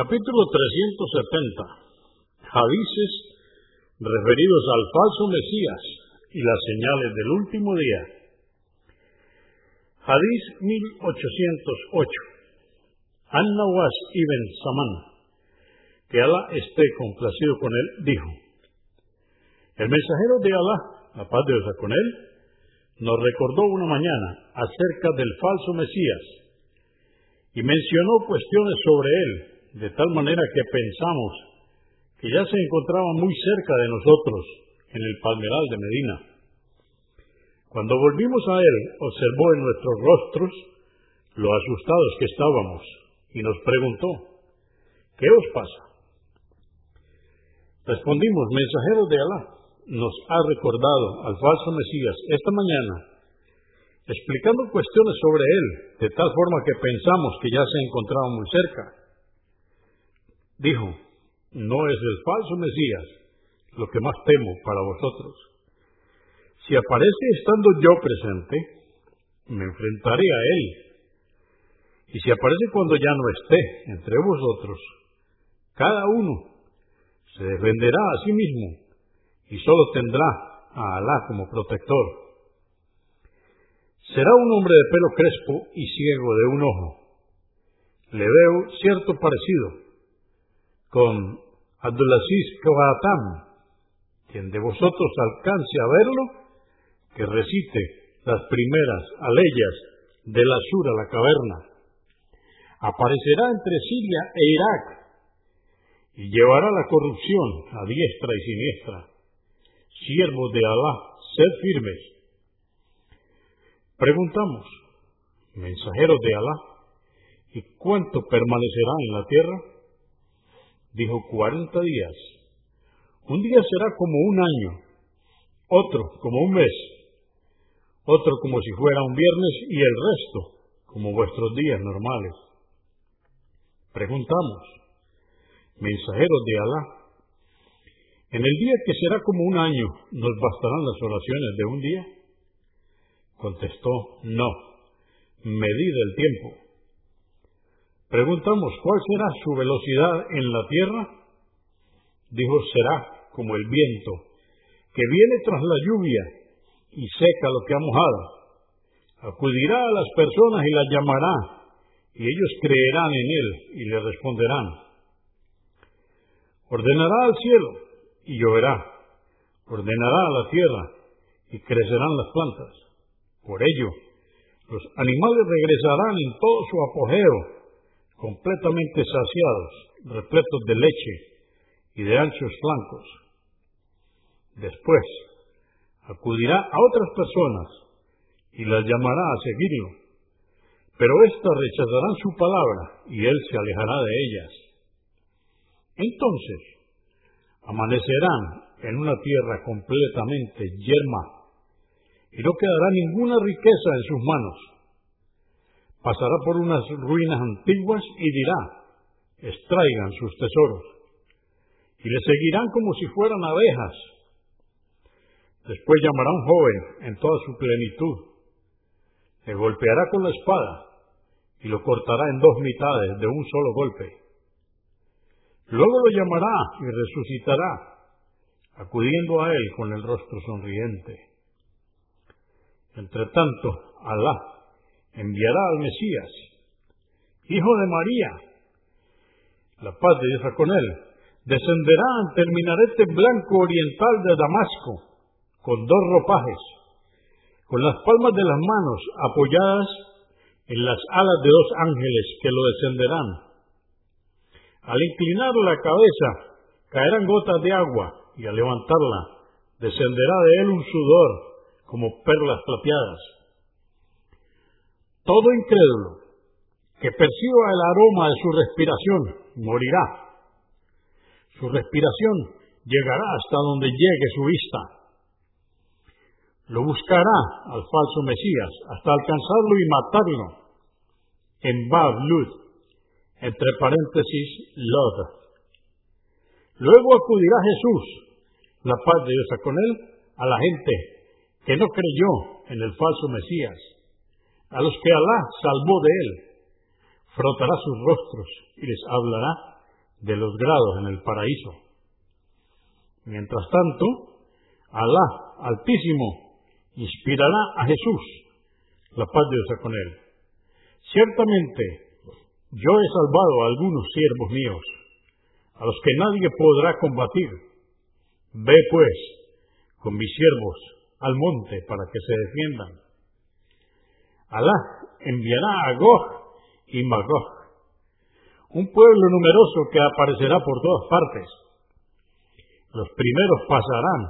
Capítulo 370. Hadices referidos al falso Mesías y las señales del último día. Hadís 1808. An-Nawas ibn Saman, que Alá esté complacido con él, dijo: El mensajero de Alá, la paz de Dios con él, nos recordó una mañana acerca del falso Mesías y mencionó cuestiones sobre él, de tal manera que pensamos que ya se encontraba muy cerca de nosotros, en el palmeral de Medina. Cuando volvimos a él, observó en nuestros rostros lo asustados que estábamos y nos preguntó, ¿qué os pasa? Respondimos, mensajeros de Alá, nos ha recordado al falso Mesías esta mañana, explicando cuestiones sobre él, de tal forma que pensamos que ya se encontraba muy cerca. Dijo, no es el falso Mesías lo que más temo para vosotros. Si aparece estando yo presente, me enfrentaré a él. Y si aparece cuando ya no esté entre vosotros, cada uno se defenderá a sí mismo y solo tendrá a Alá como protector. Será un hombre de pelo crespo y ciego de un ojo. Le veo cierto parecido con Abdulaziz Kabatam, quien de vosotros alcance a verlo, que recite las primeras aleyas de la sur a la caverna. Aparecerá entre Siria e Irak y llevará la corrupción a diestra y siniestra. Siervos de Alá, sed firmes. Preguntamos, mensajeros de Alá, ¿y cuánto permanecerá en la tierra? Dijo, cuarenta días. Un día será como un año, otro como un mes, otro como si fuera un viernes y el resto como vuestros días normales. Preguntamos, mensajeros de Alá, ¿en el día que será como un año nos bastarán las oraciones de un día? Contestó, no, medida el tiempo Preguntamos, ¿cuál será su velocidad en la tierra? Dijo, será como el viento, que viene tras la lluvia y seca lo que ha mojado. Acudirá a las personas y las llamará, y ellos creerán en él y le responderán. Ordenará al cielo y lloverá. Ordenará a la tierra y crecerán las plantas. Por ello, los animales regresarán en todo su apogeo completamente saciados, repletos de leche y de anchos flancos. Después acudirá a otras personas y las llamará a seguirlo, pero éstas rechazarán su palabra y él se alejará de ellas. Entonces amanecerán en una tierra completamente yerma y no quedará ninguna riqueza en sus manos pasará por unas ruinas antiguas y dirá, extraigan sus tesoros. Y le seguirán como si fueran abejas. Después llamará un joven en toda su plenitud. Le golpeará con la espada y lo cortará en dos mitades de un solo golpe. Luego lo llamará y resucitará, acudiendo a él con el rostro sonriente. Entre tanto, Alá enviará al Mesías, hijo de María, la paz de Dios con él, descenderá ante el minarete blanco oriental de Damasco, con dos ropajes, con las palmas de las manos apoyadas en las alas de dos ángeles que lo descenderán. Al inclinar la cabeza, caerán gotas de agua, y al levantarla, descenderá de él un sudor como perlas plateadas todo incrédulo que perciba el aroma de su respiración morirá. Su respiración llegará hasta donde llegue su vista. Lo buscará al falso Mesías hasta alcanzarlo y matarlo. En Bab Lud, entre paréntesis, Lod. Luego acudirá Jesús, la paz de Dios con él, a la gente que no creyó en el falso Mesías a los que Alá salvó de él, frotará sus rostros y les hablará de los grados en el paraíso. Mientras tanto, Alá Altísimo inspirará a Jesús, la paz de Dios con él. Ciertamente, yo he salvado a algunos siervos míos, a los que nadie podrá combatir. Ve pues con mis siervos al monte para que se defiendan. Alá enviará a Gog y Magog, un pueblo numeroso que aparecerá por todas partes. Los primeros pasarán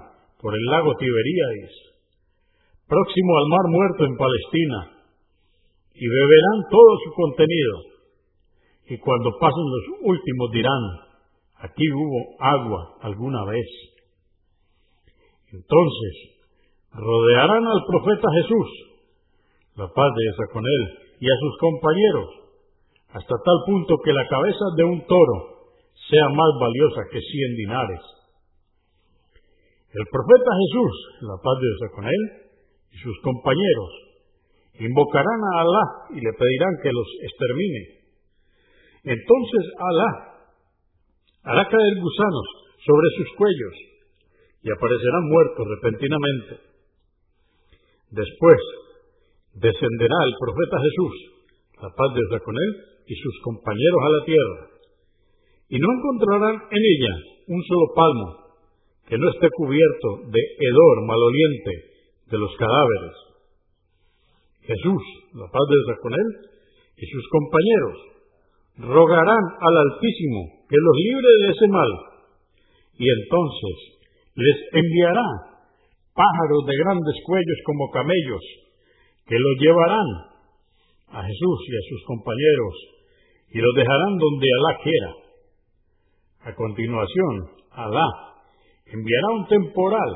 por el lago Tiberíades, próximo al mar muerto en Palestina, y beberán todo su contenido. Y cuando pasen los últimos dirán, aquí hubo agua alguna vez. Entonces rodearán al profeta Jesús, la paz de Dios con él, y a sus compañeros, hasta tal punto que la cabeza de un toro sea más valiosa que cien dinares. El profeta Jesús, la paz de Dios con él, y sus compañeros, invocarán a Alá y le pedirán que los extermine. Entonces Alá hará caer gusanos sobre sus cuellos y aparecerán muertos repentinamente. Después descenderá el profeta Jesús, la paz de con él, y sus compañeros a la tierra, y no encontrarán en ella un solo palmo que no esté cubierto de hedor maloliente de los cadáveres. Jesús, la paz de con él, y sus compañeros rogarán al Altísimo que los libre de ese mal, y entonces les enviará pájaros de grandes cuellos como camellos, que los llevarán a Jesús y a sus compañeros, y los dejarán donde Alá quiera. A continuación, Alá enviará un temporal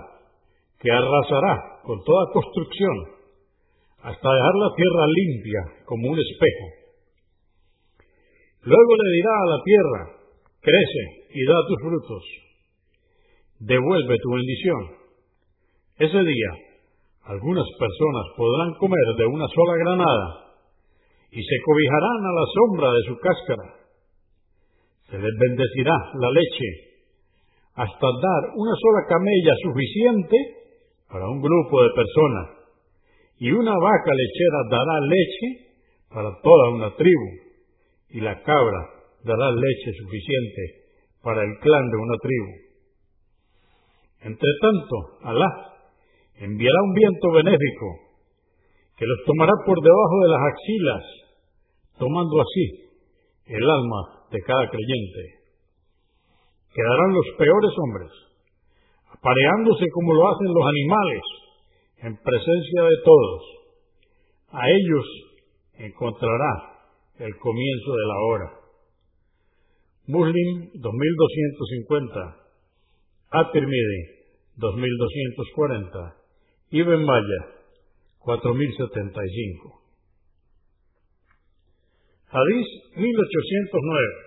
que arrasará con toda construcción hasta dejar la tierra limpia como un espejo. Luego le dirá a la tierra, crece y da tus frutos, devuelve tu bendición. Ese día, algunas personas podrán comer de una sola granada y se cobijarán a la sombra de su cáscara. Se les bendecirá la leche hasta dar una sola camella suficiente para un grupo de personas, y una vaca lechera dará leche para toda una tribu, y la cabra dará leche suficiente para el clan de una tribu. Entre tanto, Alá enviará un viento benéfico que los tomará por debajo de las axilas, tomando así el alma de cada creyente quedarán los peores hombres, apareándose como lo hacen los animales, en presencia de todos. A ellos encontrará el comienzo de la hora. Muslim 2250, At-Tirmidhi 2240, Ibn Maya 4075. Hadís 1809.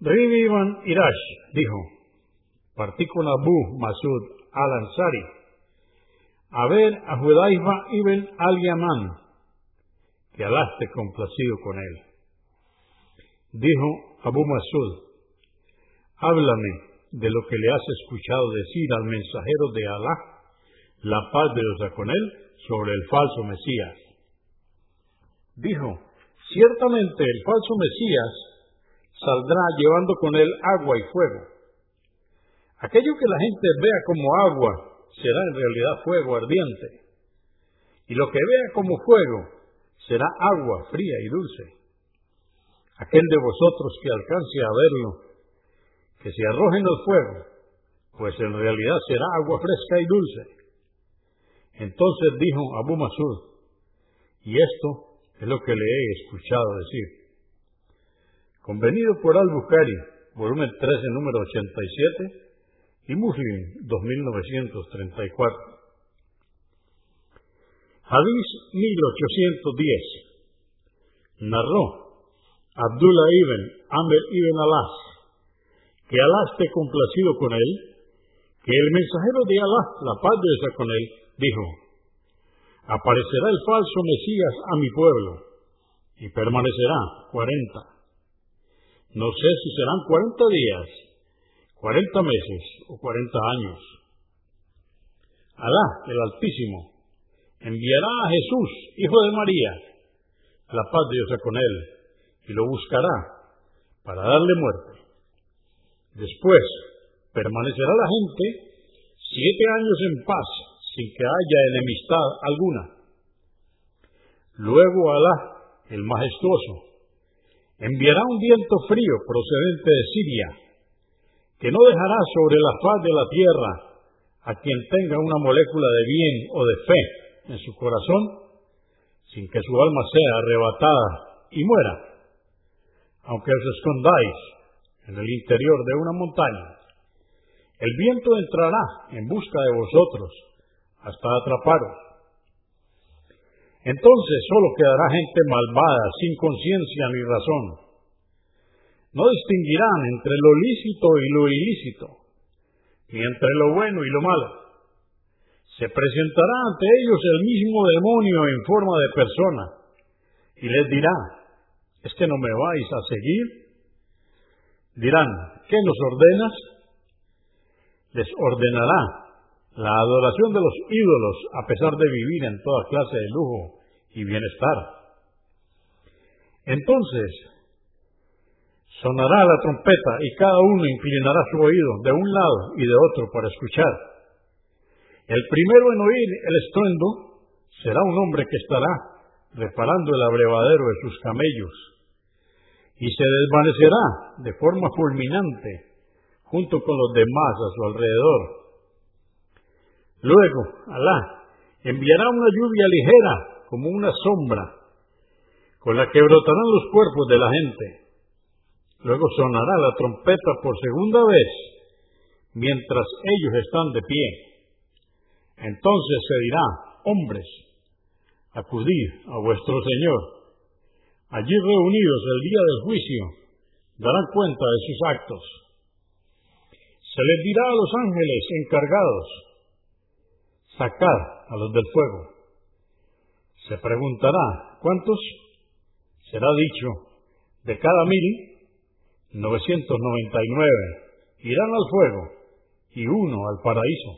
Ribi Ibn Irash dijo, partí con Abu Masud al-Ansari a ver a Judaifa ibn al-Yaman, que alaste complacido con él. Dijo Abu Masud, háblame de lo que le has escuchado decir al mensajero de Alá, la paz de Dios con él, sobre el falso Mesías. Dijo, ciertamente el falso Mesías saldrá llevando con él agua y fuego. Aquello que la gente vea como agua será en realidad fuego ardiente. Y lo que vea como fuego será agua fría y dulce. Aquel de vosotros que alcance a verlo, que se arroje en el fuego, pues en realidad será agua fresca y dulce. Entonces dijo Abu Masud, y esto es lo que le he escuchado decir convenido por Al-Bukhari, volumen 13, número 87, y Muslim, 2934. Hadís 1810. Narró Abdullah ibn Amr ibn Alas, que Alá esté complacido con él, que el mensajero de Alá, la paz de Dios con él, dijo, aparecerá el falso Mesías a mi pueblo y permanecerá cuarenta No sé si serán 40 días, 40 meses o 40 años. Alá, el Altísimo, enviará a Jesús, hijo de María, la paz de Dios con él, y lo buscará para darle muerte. Después permanecerá la gente siete años en paz, sin que haya enemistad alguna. Luego Alá, el majestuoso, enviará un viento frío procedente de Siria, que no dejará sobre la faz de la tierra a quien tenga una molécula de bien o de fe en su corazón, sin que su alma sea arrebatada y muera, aunque os escondáis en el interior de una montaña. El viento entrará en busca de vosotros hasta atraparos. Entonces solo quedará gente malvada, sin conciencia ni razón. No distinguirán entre lo lícito y lo ilícito, ni entre lo bueno y lo malo. Se presentará ante ellos el mismo demonio en forma de persona y les dirá, ¿es que no me vais a seguir? Dirán, ¿qué nos ordenas? Les ordenará la adoración de los ídolos a pesar de vivir en toda clase de lujo y bienestar. Entonces sonará la trompeta y cada uno inclinará su oído de un lado y de otro para escuchar. El primero en oír el estruendo será un hombre que estará reparando el abrevadero de sus camellos y se desvanecerá de forma fulminante junto con los demás a su alrededor Luego, Alá enviará una lluvia ligera como una sombra, con la que brotarán los cuerpos de la gente. Luego sonará la trompeta por segunda vez, mientras ellos están de pie. Entonces se dirá, hombres, acudid a vuestro Señor. Allí reunidos el día del juicio, darán cuenta de sus actos. Se les dirá a los ángeles encargados, sacar a los del fuego. Se preguntará, ¿cuántos? Será dicho, de cada mil, 999 irán al fuego y uno al paraíso.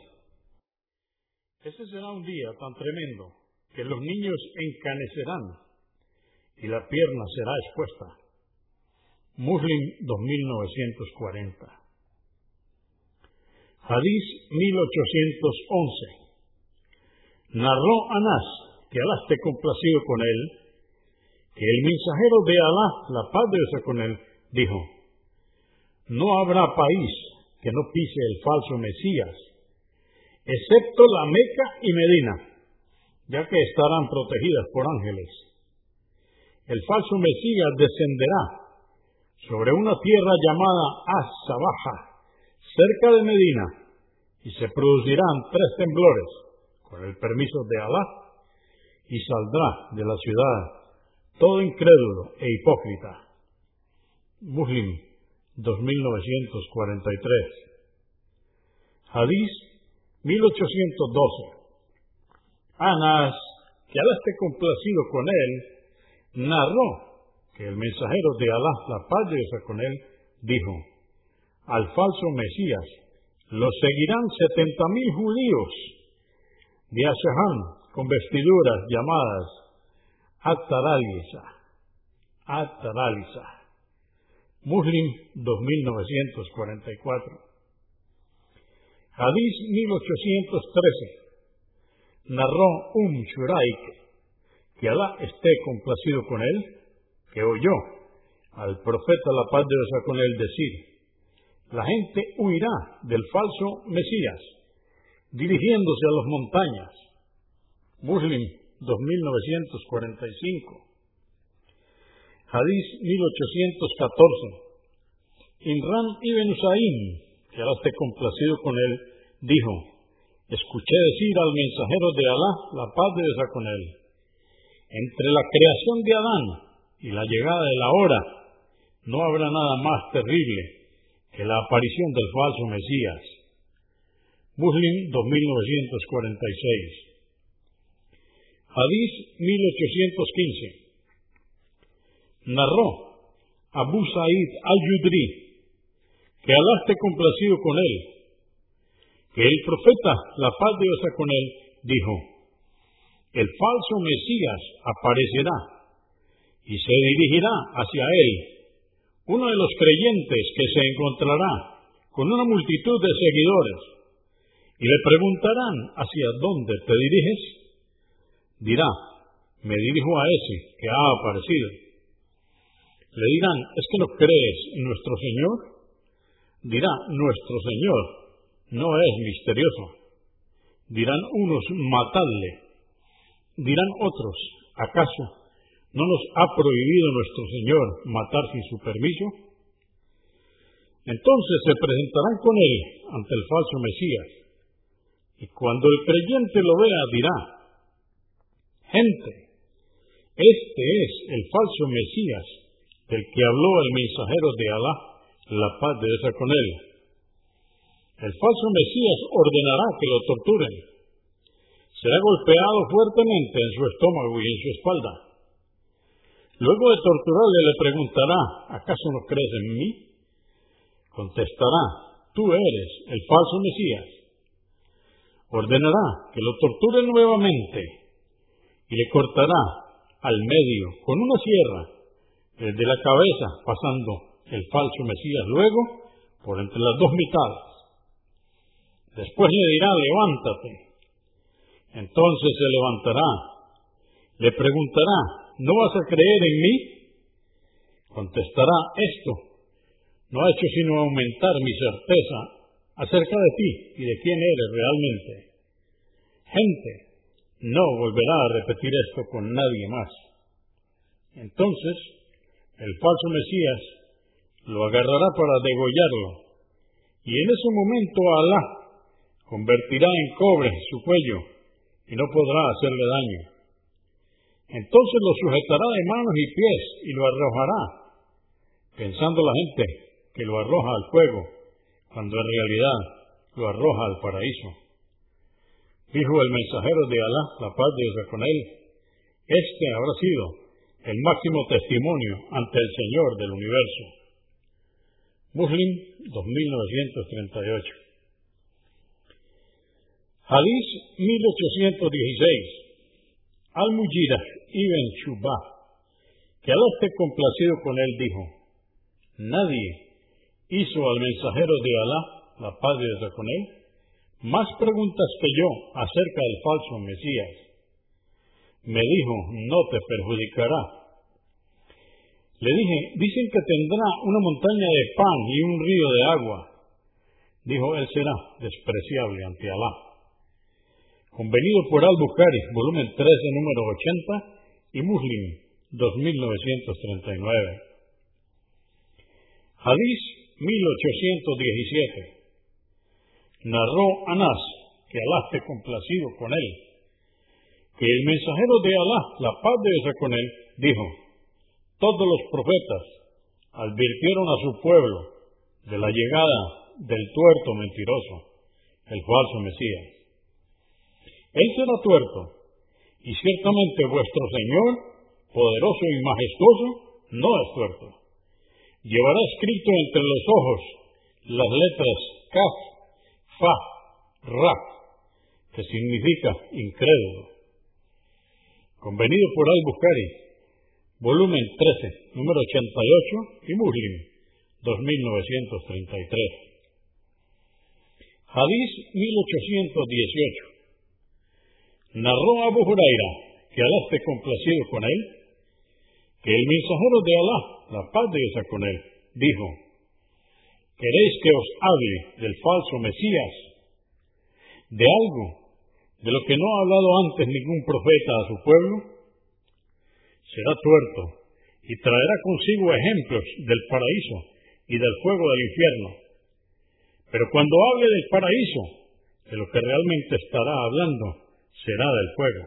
Ese será un día tan tremendo que los niños encanecerán y la pierna será expuesta. Muslim 2940. Hadís 1811 narró Anás, que Alá esté complacido con él, que el mensajero de Alá, la paz de con él, dijo, no habrá país que no pise el falso Mesías, excepto la Meca y Medina, ya que estarán protegidas por ángeles. El falso Mesías descenderá sobre una tierra llamada As-Sabaja, cerca de Medina, y se producirán tres temblores con el permiso de Alá, y saldrá de la ciudad todo incrédulo e hipócrita. Muslim 2943. Hadís 1812. Anas, que Alá esté complacido con él, narró que el mensajero de Alá, la paz de Dios con él, dijo, al falso Mesías lo seguirán setenta mil judíos de Ashahan con vestiduras llamadas Ataralisa. Ataralisa. Muslim 2944. Hadís 1813. Narró un Shuraik, que Alá esté complacido con él, que oyó al profeta la paz de Dios con él decir, la gente huirá del falso Mesías dirigiéndose a las montañas. Muslim 2945. Hadís 1814. Imran ibn Usain, que ahora esté complacido con él, dijo, escuché decir al mensajero de Alá, la paz de Dios con él, entre la creación de Adán y la llegada de la hora, no habrá nada más terrible que la aparición del falso Mesías Muslim 2946. Hadís 1815. Narró Abu Sa'id al-Yudri, que Alá complacido con él, que el profeta, la paz de Dios con él, dijo, el falso Mesías aparecerá y se dirigirá hacia él, uno de los creyentes que se encontrará con una multitud de seguidores, y le preguntarán hacia dónde te diriges, dirá, me dirijo a ese que ha aparecido. Le dirán, ¿es que no crees en nuestro Señor? Dirá, nuestro Señor no es misterioso. Dirán unos, matadle. Dirán otros, ¿acaso no nos ha prohibido nuestro Señor matar sin su permiso? Entonces se presentarán con él ante el falso Mesías. Y cuando el creyente lo vea, dirá, gente, este es el falso Mesías del que habló el mensajero de Alá, la paz de Dios con él. El falso Mesías ordenará que lo torturen. Será golpeado fuertemente en su estómago y en su espalda. Luego de torturarle le preguntará, ¿acaso no crees en mí? Contestará, tú eres el falso Mesías. Ordenará que lo torturen nuevamente y le cortará al medio con una sierra desde la cabeza pasando el falso Mesías luego por entre las dos mitades. Después le dirá, levántate. Entonces se levantará. Le preguntará, ¿no vas a creer en mí? Contestará, esto no ha hecho sino aumentar mi certeza acerca de ti y de quién eres realmente. Gente, no volverá a repetir esto con nadie más. Entonces, el falso Mesías lo agarrará para degollarlo, y en ese momento Alá convertirá en cobre su cuello y no podrá hacerle daño. Entonces lo sujetará de manos y pies y lo arrojará, pensando la gente que lo arroja al fuego, cuando en realidad lo arroja al paraíso. Dijo el mensajero de Alá, la paz de Dios con él, este habrá sido el máximo testimonio ante el Señor del universo. Muslim 2938 Hadís 1816. Al-Mujira ibn Shubá, que Alá esté complacido con él, dijo, Nadie hizo al mensajero de Alá, la paz de Dios con él, más preguntas que yo acerca del falso Mesías. Me dijo, no te perjudicará. Le dije, dicen que tendrá una montaña de pan y un río de agua. Dijo, él será despreciable ante Alá convenido por Al-Bukhari, volumen 13, número 80, y Muslim, 2939. Hadís 1817. Narró Anás, que Alá esté complacido con él, que el mensajero de Alá, la paz de Dios con él, dijo, todos los profetas advirtieron a su pueblo de la llegada del tuerto mentiroso, el falso Mesías. Él será tuerto, y ciertamente vuestro Señor, poderoso y majestuoso, no es tuerto. Llevará escrito entre los ojos las letras Kaf, Fa, Ra, que significa incrédulo. Convenido por Al-Bukhari, volumen 13, número 88 y Muslim, 2933. Hadís 1818 narró Abu Huraira, que Alá esté complacido con él, que el mensajero de Alá, la paz de Dios con él, dijo, ¿queréis que os hable del falso Mesías? ¿De algo de lo que no ha hablado antes ningún profeta a su pueblo? Será tuerto y traerá consigo ejemplos del paraíso y del fuego del infierno. Pero cuando hable del paraíso, de lo que realmente estará hablando, será del fuego.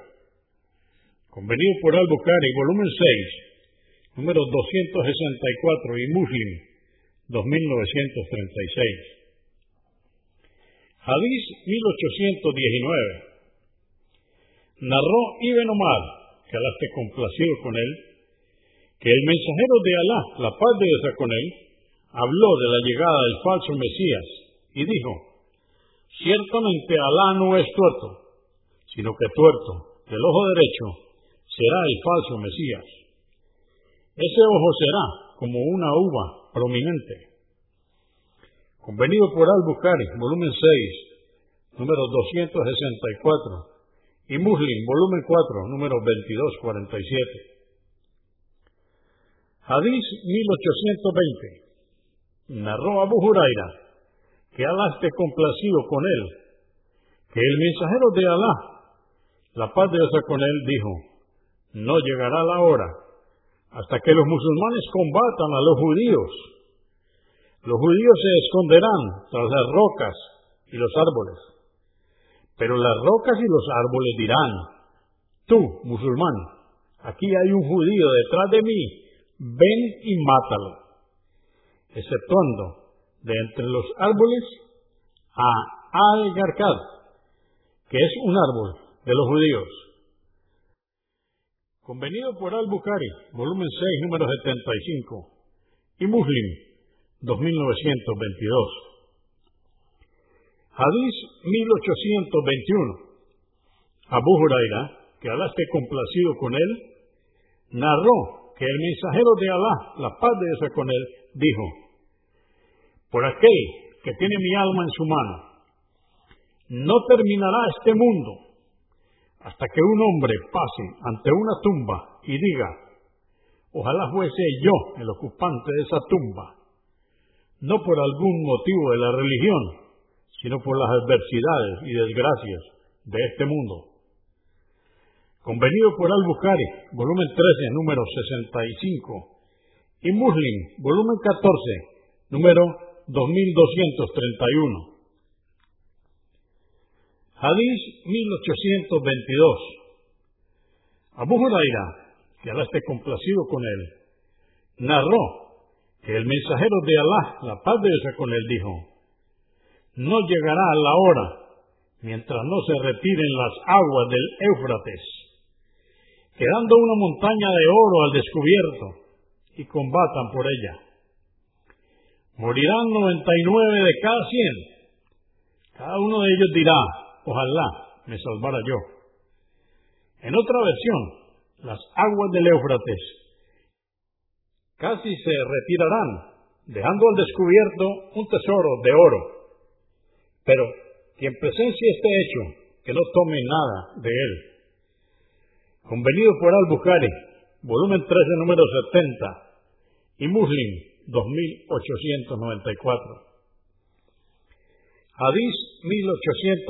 Convenido por Al-Bukhari, volumen 6, número 264 y Muslim, 2936. Hadís 1819. Narró Ibn Omar, que Alá esté complacido con él, que el mensajero de Alá, la paz de Dios con él, habló de la llegada del falso Mesías y dijo, ciertamente Alá no es tuerto, sino que tuerto del ojo derecho será el falso Mesías. Ese ojo será como una uva prominente. Convenido por Al-Bukhari, volumen 6, número 264, y Muslim, volumen 4, número 2247. Hadís 1820. Narró Abu Huraira, que Alá esté complacido con él, que el mensajero de Alá, la paz de Dios con él, dijo, no llegará la hora hasta que los musulmanes combatan a los judíos. Los judíos se esconderán tras las rocas y los árboles. Pero las rocas y los árboles dirán, tú, musulmán, aquí hay un judío detrás de mí ven y mátalo, exceptuando de entre los árboles a Al-Garkad, que es un árbol de los judíos. Convenido por Al-Bukhari, volumen 6, número 75, y Muslim, 2922. Hadís 1821. Abu Huraira, que Alá esté complacido con él, narró que el mensajero de Alá, la paz de Dios con él, dijo, por aquel que tiene mi alma en su mano, no terminará este mundo hasta que un hombre pase ante una tumba y diga, ojalá fuese yo el ocupante de esa tumba, no por algún motivo de la religión, sino por las adversidades y desgracias de este mundo convenido por Al-Bukhari, volumen 13, número 65, y Muslim, volumen 14, número 2231. Hadís 1822. Abu Huraira, que Alá esté complacido con él, narró que el mensajero de Alá, la paz de Dios con él, dijo, no llegará la hora mientras no se retiren las aguas del Éufrates quedando una montaña de oro al descubierto, y combatan por ella. Morirán 99 de cada 100. Cada uno de ellos dirá, ojalá me salvara yo. En otra versión, las aguas del Éufrates casi se retirarán, dejando al descubierto un tesoro de oro. Pero quien presencia este hecho, que no tome nada de él convenido por Al-Bukhari, volumen 13, número 70, y Muslim, 2894. Hadís 1823.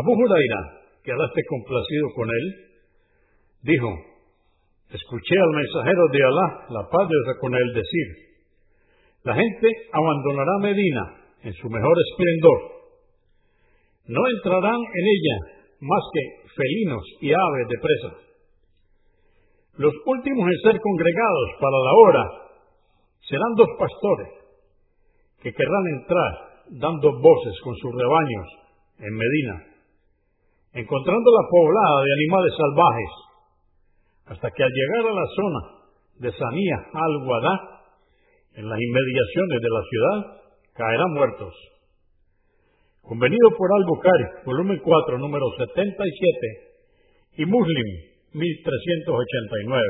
Abu Huraira, que Alá esté complacido con él, dijo, escuché al mensajero de Alá, la paz de con él, decir, la gente abandonará Medina en su mejor esplendor. No entrarán en ella más que felinos y aves de presa. Los últimos en ser congregados para la hora serán dos pastores que querrán entrar dando voces con sus rebaños en Medina, encontrándola poblada de animales salvajes, hasta que al llegar a la zona de Sanía al-Guadá, en las inmediaciones de la ciudad, caerán muertos. Convenido por Al-Bukhari, volumen 4, número 77, y Muslim, 1389.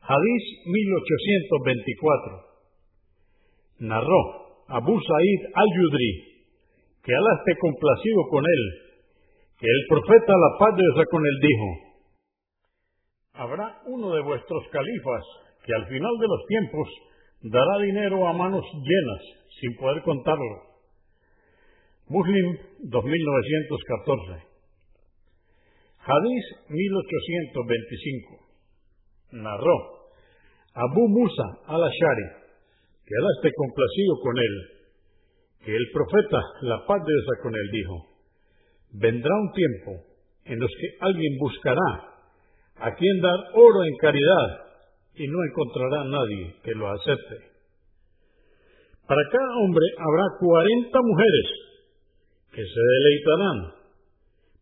Hadís 1824. Narró Abu Sa'id al-Yudri, que Alá esté complacido con él, que el profeta la paz de con él dijo, habrá uno de vuestros califas que al final de los tiempos dará dinero a manos llenas sin poder contarlo Muslim 2914. Hadís 1825. Narró Abu Musa al-Ashari, que Alá esté complacido con él, que el profeta, la paz de Dios con él, dijo, vendrá un tiempo en los que alguien buscará a quien dar oro en caridad y no encontrará a nadie que lo acepte. Para cada hombre habrá cuarenta mujeres que se deleitarán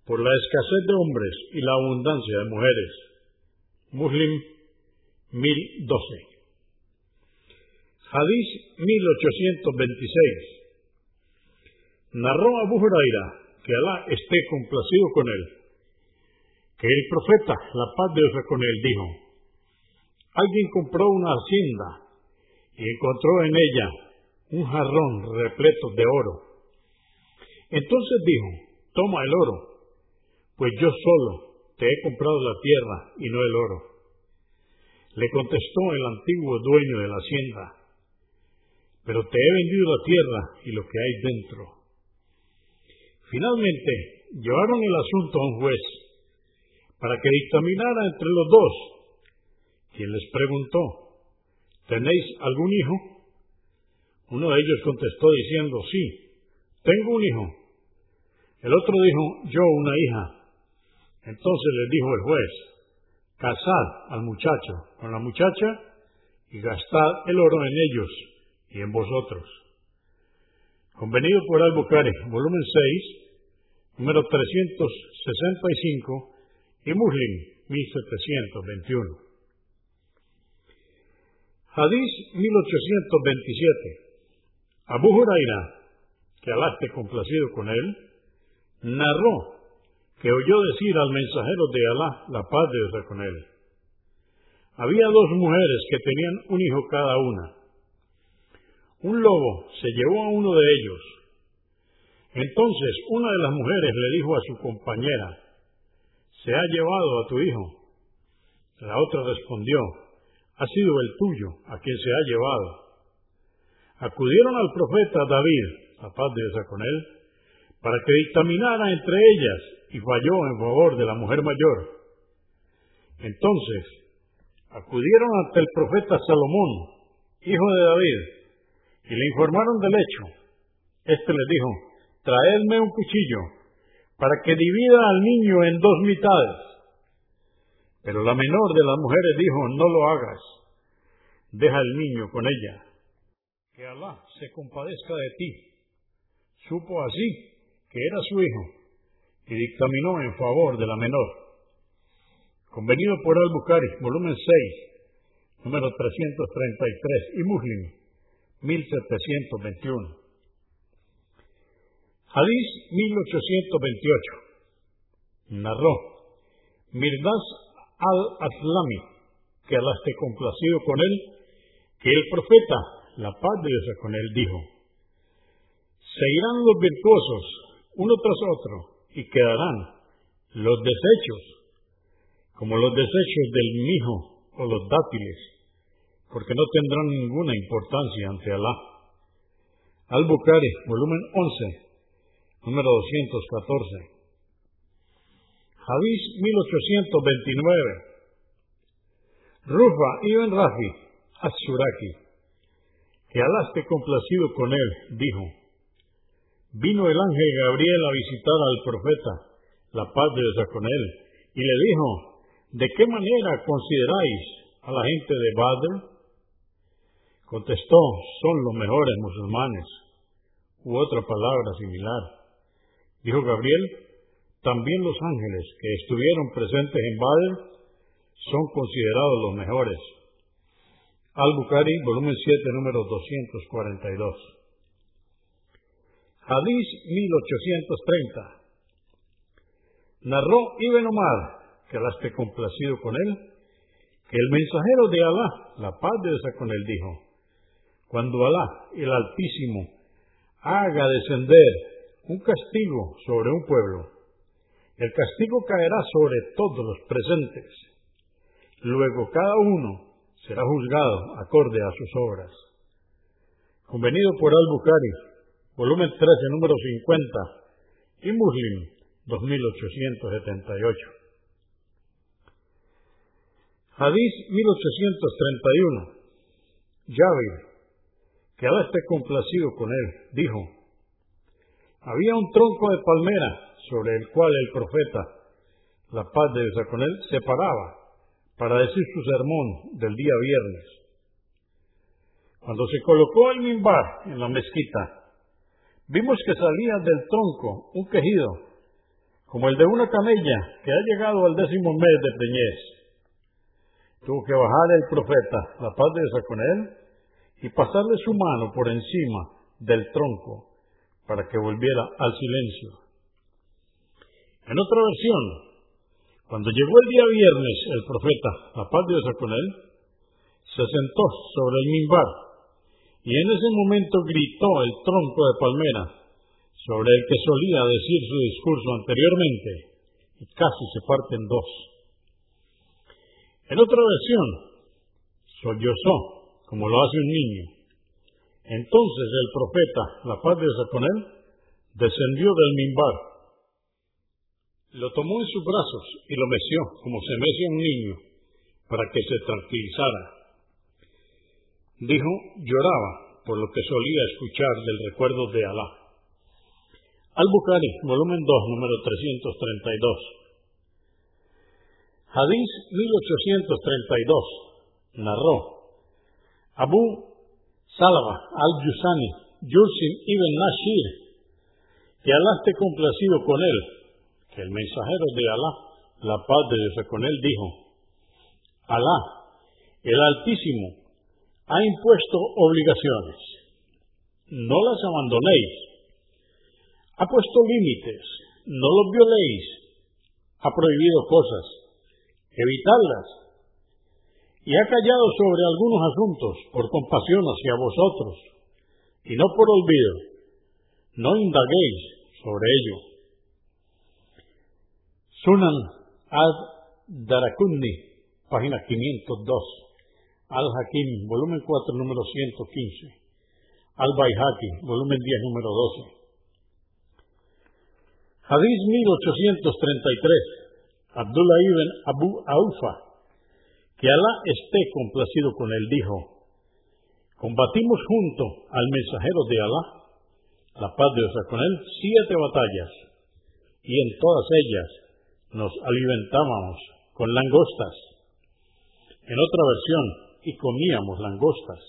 por la escasez de hombres y la abundancia de mujeres. Muslim 1012. Hadís 1826. Narró Abu Huraira, que Alá esté complacido con él, que el profeta, la paz de Dios con él, dijo, alguien compró una hacienda y encontró en ella un jarrón repleto de oro. Entonces dijo, toma el oro, pues yo solo te he comprado la tierra y no el oro. Le contestó el antiguo dueño de la hacienda, pero te he vendido la tierra y lo que hay dentro. Finalmente, llevaron el asunto a un juez para que dictaminara entre los dos, quien les preguntó, ¿tenéis algún hijo? Uno de ellos contestó diciendo, sí, tengo un hijo. El otro dijo, yo una hija. Entonces le dijo el juez, casad al muchacho con la muchacha y gastad el oro en ellos y en vosotros. Convenido por Albuquerque, volumen 6, número 365 y Muslim 1721. Hadís 1827. Abu Huraira, que Alá esté complacido con él, narró que oyó decir al mensajero de Alá, la paz de Dios con él. Había dos mujeres que tenían un hijo cada una. Un lobo se llevó a uno de ellos. Entonces una de las mujeres le dijo a su compañera, se ha llevado a tu hijo. La otra respondió, ha sido el tuyo a quien se ha llevado. Acudieron al profeta David, la paz de Dios con él, para que dictaminara entre ellas y falló en favor de la mujer mayor. Entonces, acudieron ante el profeta Salomón, hijo de David, y le informaron del hecho. Este les dijo, traedme un cuchillo para que divida al niño en dos mitades. Pero la menor de las mujeres dijo, no lo hagas, deja al niño con ella. Que Alá se compadezca de ti. Supo así que era su hijo y dictaminó en favor de la menor. Convenido por Al-Bukhari, volumen 6, número 333 y Muslim, 1721. Hadís 1828. Narró Mirdaz al-Aslami, que Alá esté complacido con él, que el profeta, la paz de Dios con él, dijo, se irán los virtuosos uno tras otro y quedarán los desechos, como los desechos del mijo o los dátiles, porque no tendrán ninguna importancia ante Alá. Al-Bukhari, volumen 11, número 214. Hadís 1829. Rufa ibn Rafi As-Suraki, que Alá esté complacido con él, dijo, vino el ángel Gabriel a visitar al profeta, la paz de Dios con él, y le dijo, ¿de qué manera consideráis a la gente de Badr? Contestó, son los mejores musulmanes, u otra palabra similar. Dijo Gabriel, también los ángeles que estuvieron presentes en Badr son considerados los mejores. Al-Bukhari, volumen 7, número 242. Hadís 1830. Narró Ibn Omar, que Alá esté complacido con él, que el mensajero de Alá, la paz de Dios con él, dijo, cuando Alá, el Altísimo, haga descender un castigo sobre un pueblo, el castigo caerá sobre todos los presentes. Luego cada uno será juzgado acorde a sus obras. Convenido por Al-Bukhari, volumen 13, número 50, y Muslim, 2878. Hadís 1831. Yahweh, que Alá esté complacido con él, dijo, había un tronco de palmera sobre el cual el profeta, la paz de Dios con él, se paraba para decir su sermón del día viernes. Cuando se colocó el mimbar en la mezquita, vimos que salía del tronco un quejido, como el de una camella que ha llegado al décimo mes de preñez. tuvo que bajar el profeta, la paz de Dios con él, y pasarle su mano por encima del tronco para que volviera al silencio. En otra versión, cuando llegó el día viernes, el profeta, la paz de Dios con él, se sentó sobre el mimbar y en ese momento gritó el tronco de palmera sobre el que solía decir su discurso anteriormente y casi se parte en dos. En otra versión, sollozó como lo hace un niño. Entonces el profeta, la paz de con descendió del mimbar, lo tomó en sus brazos y lo meció como se mece un niño para que se tranquilizara. Dijo, lloraba por lo que solía escuchar del recuerdo de Alá. Al-Bukhari, volumen 2, número 332. Hadís 1832 narró Abu Salama al-Yusani, Yursin ibn Nashir, que Alá esté complacido con él, que el mensajero de Alá, la paz de Dios con él, dijo, Alá, el Altísimo, ha impuesto obligaciones, no las abandonéis, ha puesto límites, no los violéis, ha prohibido cosas, evitarlas. Y ha callado sobre algunos asuntos por compasión hacia vosotros, y no por olvido. No indaguéis sobre ello. Sunan ad-Darakunni, página 502. Al-Hakim, volumen 4, número 115. Al-Baihaqi, volumen 10, número 12. Hadís 1833. Abdullah ibn Abu Aufa, que Alá esté complacido con él, dijo, combatimos junto al mensajero de Alá, la paz de Dios con él, siete batallas, y en todas ellas nos alimentábamos con langostas. En otra versión, y comíamos langostas.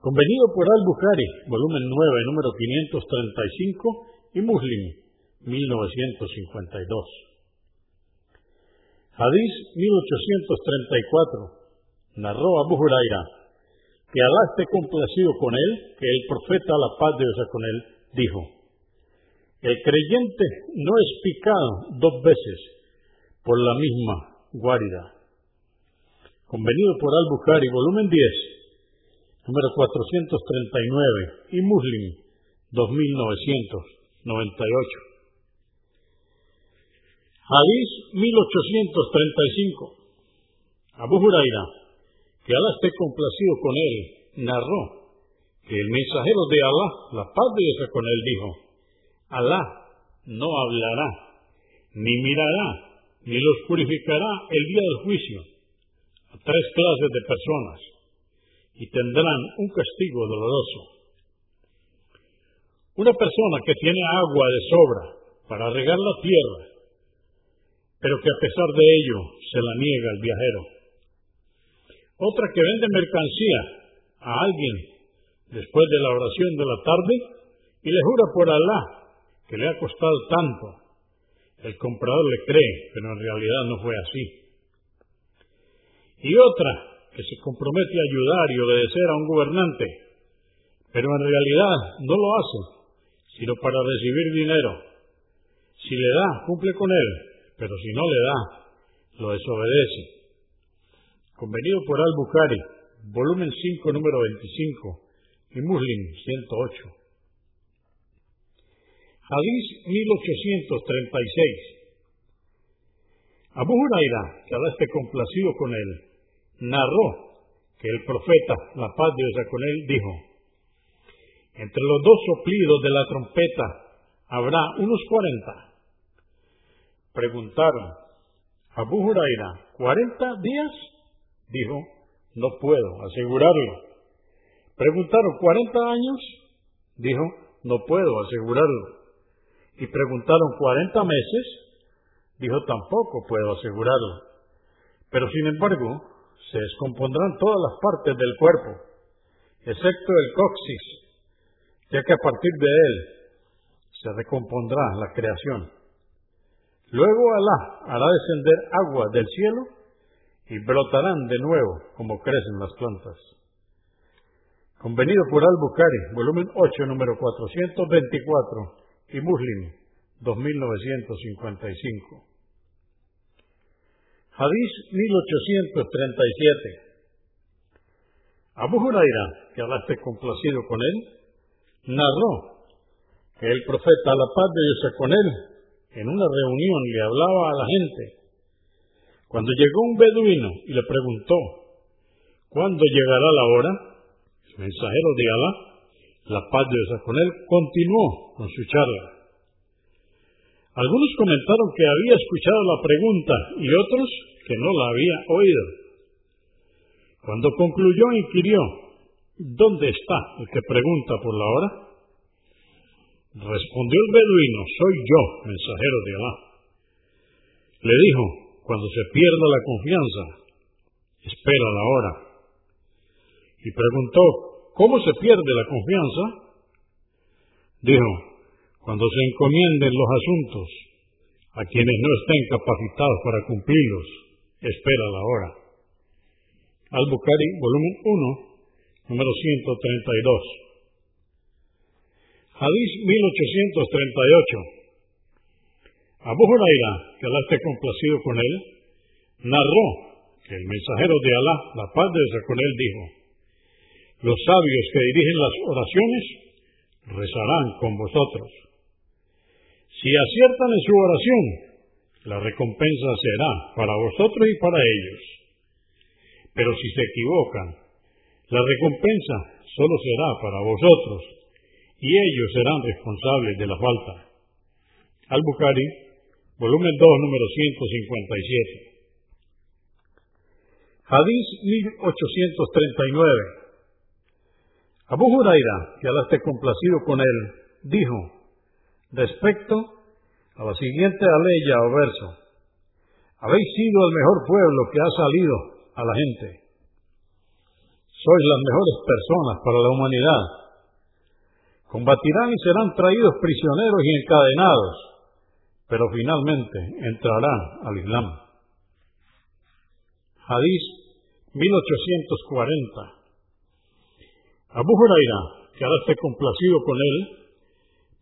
Convenido por Al-Bukhari, volumen 9, número 535, y Muslim, 1952. Hadís 1834. Narró Abu Huraira que Alá esté complacido con él, que el profeta, la paz de Dios con él, dijo, el creyente no es picado dos veces por la misma guarida. Convenido por Al-Bukhari, volumen 10, número 439, y Muslim, 2998. Hadís 1835. Abu Huraira, que Alá esté complacido con él, narró que el mensajero de Alá, la paz de Dios con él, dijo, Alá no hablará, ni mirará, ni los purificará el día del juicio a tres clases de personas y tendrán un castigo doloroso. Una persona que tiene agua de sobra para regar la tierra pero que a pesar de ello se la niega al viajero. Otra que vende mercancía a alguien después de la oración de la tarde y le jura por Alá que le ha costado tanto. El comprador le cree, pero en realidad no fue así. Y otra que se compromete a ayudar y obedecer a un gobernante, pero en realidad no lo hace, sino para recibir dinero. Si le da, cumple con él, pero si no le da, lo desobedece. Convenido por Al-Bukhari, volumen 5, número 25, y Muslim 108. Hadís 1836. Abu Huraira, que Alá esté complacido con él, narró que el profeta, la paz de Dios con él, dijo, entre los dos soplidos de la trompeta habrá unos cuarenta Preguntaron, Abu Huraira, ¿cuarenta días? Dijo, no puedo asegurarlo. Preguntaron, ¿cuarenta años? Dijo, no puedo asegurarlo. Y preguntaron, ¿cuarenta meses? Dijo, tampoco puedo asegurarlo. Pero sin embargo, se descompondrán todas las partes del cuerpo, excepto el coxis, ya que a partir de él se recompondrá la creación. Luego Alá hará descender agua del cielo y brotarán de nuevo como crecen las plantas. Convenido por Al-Bukhari, volumen 8, número 424, y Muslim, 2955. Hadís 1837. Abu Huraira, que Allah esté complacido con él, narró que el profeta, la paz de Dios con él, en una reunión le hablaba a la gente. Cuando llegó un beduino y le preguntó, ¿cuándo llegará la hora? El mensajero de Alá, la paz de Dios con él, continuó con su charla. Algunos comentaron que había escuchado la pregunta y otros que no la había oído. Cuando concluyó, inquirió, ¿dónde está el que pregunta por la hora? Respondió el beduino, soy yo, mensajero de Alá. Le dijo, cuando se pierda la confianza, espera la hora. Y preguntó, ¿cómo se pierde la confianza? Dijo, cuando se encomienden los asuntos a quienes no estén capacitados para cumplirlos, espera la hora. Al-Bukhari, volumen 1, número 132. Hadís 1838. Abu Huraira, que Alá esté complacido con él, narró que el mensajero de Alá, la paz de Dios con él, dijo, los sabios que dirigen las oraciones rezarán con vosotros. Si aciertan en su oración, la recompensa será para vosotros y para ellos. Pero si se equivocan, la recompensa solo será para vosotros y ellos serán responsables de la falta. Al-Bukhari, volumen 2, número 157. Hadís 1839. Abu Huraira, que Alá esté complacido con él, dijo, respecto a la siguiente aleya o verso, habéis sido el mejor pueblo que ha salido a la gente. Sois las mejores personas para la humanidad Combatirán y serán traídos prisioneros y encadenados, pero finalmente entrarán al Islam. Hadís 1840. Abu Huraira, que ahora esté complacido con él,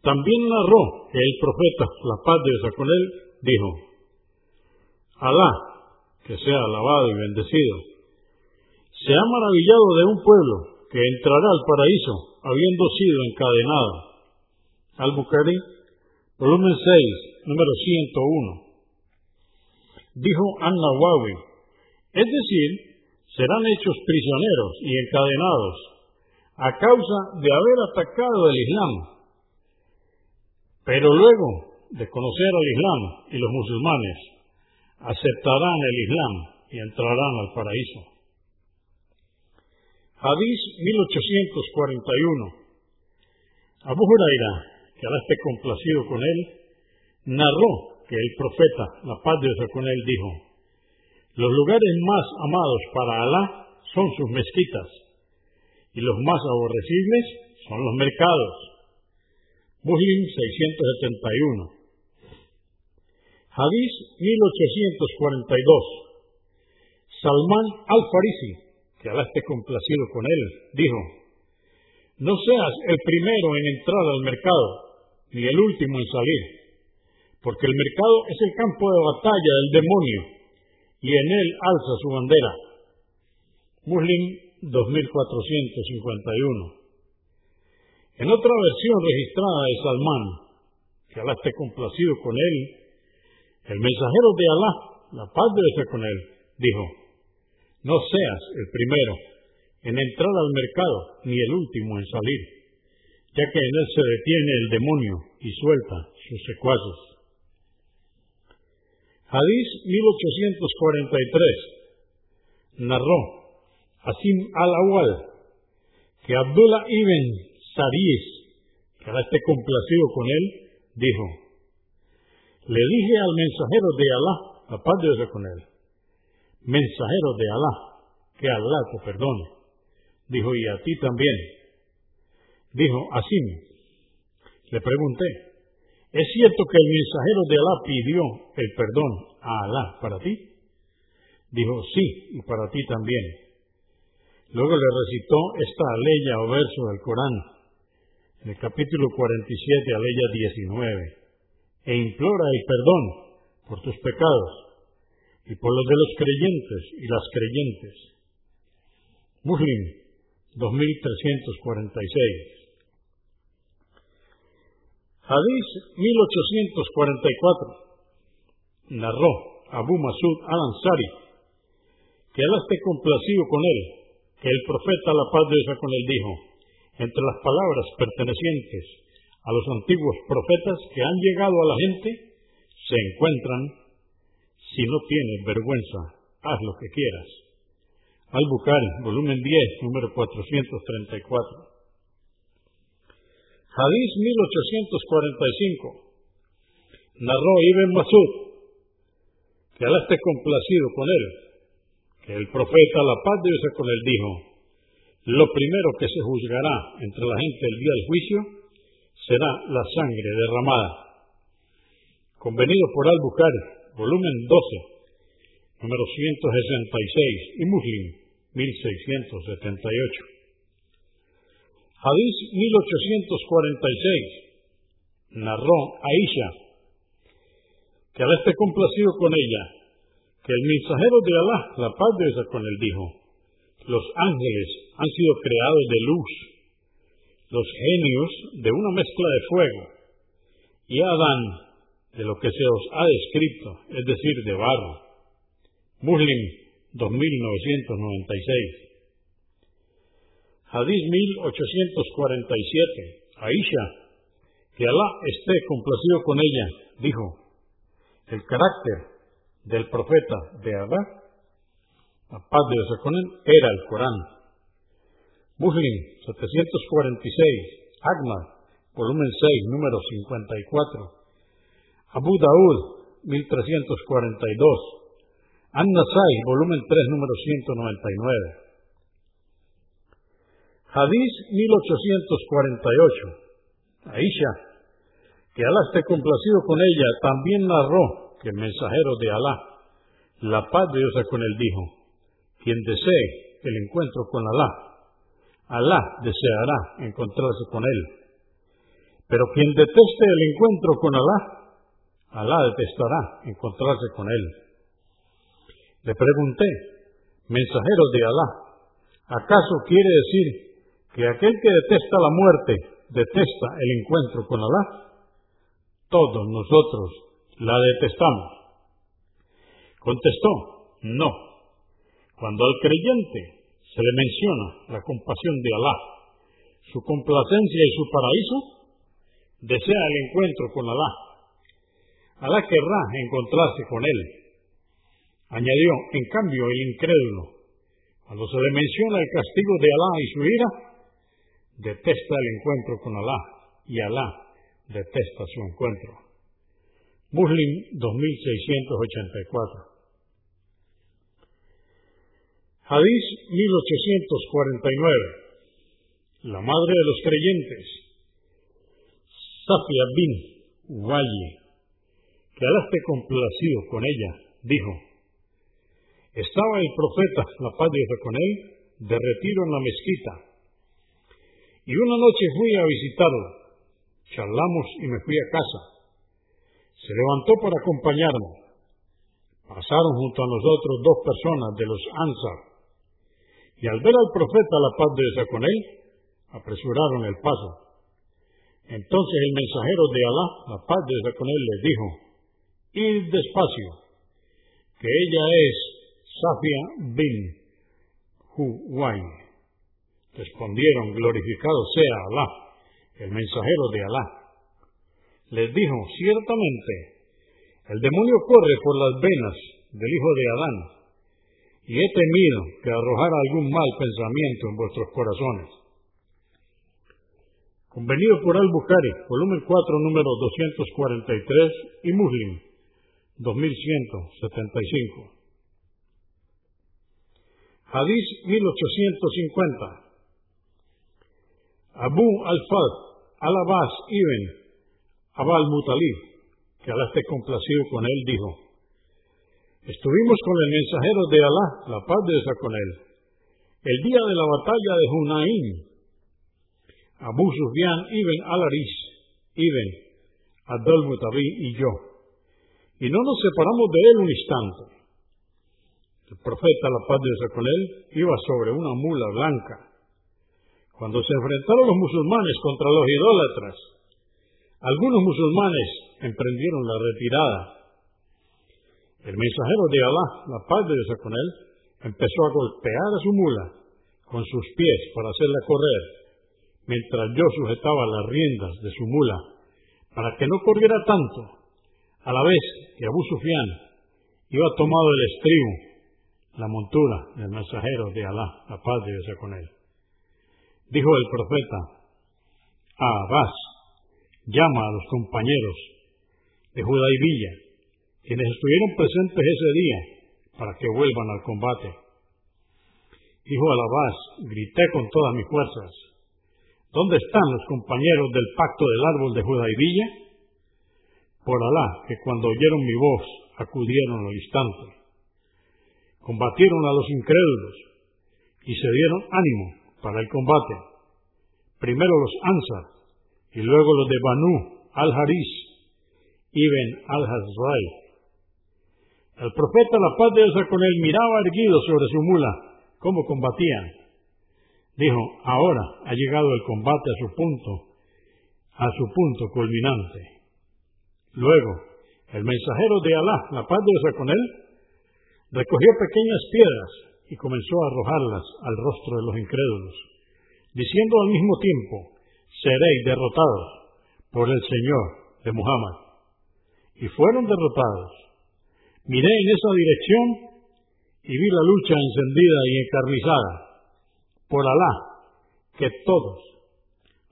también narró que el profeta, la paz de Dios con él, dijo, Alá, que sea alabado y bendecido, se ha maravillado de un pueblo que entrará al paraíso habiendo sido encadenado. Al-Bukhari, volumen 6, número 101. Dijo An-Nawawi, es decir, serán hechos prisioneros y encadenados a causa de haber atacado el Islam. Pero luego de conocer al Islam y los musulmanes, aceptarán el Islam y entrarán al paraíso. Hadís 1841. Abu Huraira, que ahora esté complacido con él, narró que el profeta, la paz de Dios con él, dijo, los lugares más amados para Alá son sus mezquitas y los más aborrecibles son los mercados. Muslim 671. Hadís 1842. Salman al-Farisi que Alá esté complacido con él, dijo, no seas el primero en entrar al mercado, ni el último en salir, porque el mercado es el campo de batalla del demonio, y en él alza su bandera. Muslim 2451. En otra versión registrada de Salmán, que Alá esté complacido con él, el mensajero de Alá, la paz debe ser con él, dijo, no seas el primero en entrar al mercado, ni el último en salir, ya que en él se detiene el demonio y suelta sus secuaces. Hadís 1843 narró Asim al-Awal que Abdullah ibn Saris, que ahora esté complacido con él, dijo, le dije al mensajero de Alá, la paz de Dios con él, mensajero de Alá, que Alá te perdone. Dijo, y a ti también. Dijo, así le pregunté, ¿es cierto que el mensajero de Alá pidió el perdón a Alá para ti? Dijo, sí, y para ti también. Luego le recitó esta aleya o verso del Corán, en el capítulo 47, aleya 19, e implora el perdón por tus pecados y por los de los creyentes y las creyentes. Muslim 2346. Hadís 1844. Narró Abu Masud al-Ansari que Él esté complacido con él, que el profeta, la paz de con él, dijo, entre las palabras pertenecientes a los antiguos profetas que han llegado a la gente, se encuentran, si no tienes vergüenza, haz lo que quieras. Al-Bukhari, volumen 10, número 434. Hadís 1845. Narró Ibn Masud, que Alá esté complacido con él, el profeta, la paz de Dios con él, dijo, lo primero que se juzgará entre la gente el día del juicio será la sangre derramada. Convenido por Al-Bukhari, volumen 12, número 166, y Muslim, 1678. Hadís 1846 narró Aisha que al esté complacido con ella que el mensajero de Alá, la paz de con él, dijo, los ángeles han sido creados de luz, los genios de una mezcla de fuego, y Adán de lo que se os ha descrito, es decir, de barro. Muslim 2996. Hadís 1847. Aisha, que Alá esté complacido con ella, dijo, el carácter del profeta de Alá, la paz de Dios con él, era el Corán. Muslim 746, Ahmad, volumen 6, número 54. Abu Daud 1342. An-Nasai, volumen 3, número 199. Hadís 1848. Aisha, que Alá esté complacido con ella, también narró que el mensajero de Alá, la paz de Dios con él, dijo, quien desee el encuentro con Alá, Alá deseará encontrarse con él. Pero quien deteste el encuentro con Alá, Alá detestará encontrarse con él. Le pregunté, mensajero de Alá, ¿acaso quiere decir que aquel que detesta la muerte detesta el encuentro con Alá? Todos nosotros la detestamos. Contestó, no. Cuando al creyente se le menciona la compasión de Alá, su complacencia y su paraíso, desea el encuentro con Alá. Alá querrá encontrarse con él. Añadió, en cambio, el incrédulo, cuando se le menciona el castigo de Alá y su ira, detesta el encuentro con Alá y Alá detesta su encuentro. Muslim 2684. Hadís 1849. La madre de los creyentes, Safia bin que Alá esté complacido con ella, dijo, estaba el profeta, la paz de con él, de retiro en la mezquita, y una noche fui a visitarlo, charlamos y me fui a casa. Se levantó para acompañarnos. Pasaron junto a nosotros dos personas de los Ansar. Y al ver al profeta la paz de Dios con él, apresuraron el paso. Entonces el mensajero de Alá, la paz de Dios con él, les dijo, id despacio, que ella es Safia bin Huwai. Respondieron, glorificado sea Alá, el mensajero de Alá les dijo, ciertamente, el demonio corre por las venas del hijo de Adán, y he temido que arrojara algún mal pensamiento en vuestros corazones. Convenido por Al-Bukhari, volumen 4, número 243, y Muslim, 2175. Hadís 1850. Abu al-Fad, al-Abbas ibn Abal Mutalib, que Alá esté complacido con él, dijo, Estuvimos con el mensajero de Alá, la paz de Dios con él, el día de la batalla de Hunain. Abu Sufyan ibn al-Aris, ibn Abdul Mutabi y yo. Y no nos separamos de él un instante. El profeta, la paz de Dios iba sobre una mula blanca. Cuando se enfrentaron los musulmanes contra los idólatras, algunos musulmanes emprendieron la retirada. El mensajero de Alá, la paz de Dios empezó a golpear a su mula con sus pies para hacerla correr, mientras yo sujetaba las riendas de su mula para que no corriera tanto, a la vez que Abu Sufyan iba tomado el estribo, la montura del mensajero de Alá, la paz de Dios con él. Dijo el profeta, a Abbas, llama a los compañeros de Villa, quienes estuvieron presentes ese día, para que vuelvan al combate. Dijo Alabás, grité con todas mis fuerzas, ¿dónde están los compañeros del pacto del árbol de Villa? Por Alá, que cuando oyeron mi voz acudieron al instante. Combatieron a los incrédulos y se dieron ánimo para el combate. Primero los Ansar, y luego los de Banu al-Haris, Ibn al-Hazrai. El profeta, la paz de Dios con él, miraba erguido sobre su mula cómo combatían. Dijo, ahora ha llegado el combate a su punto, a su punto culminante. Luego, el mensajero de Alá, la paz de Dios con él, recogió pequeñas piedras y comenzó a arrojarlas al rostro de los incrédulos, diciendo al mismo tiempo, seréis derrotados por el Señor de Muhammad. Y fueron derrotados. Miré en esa dirección y vi la lucha encendida y encarnizada. Por Alá, que todos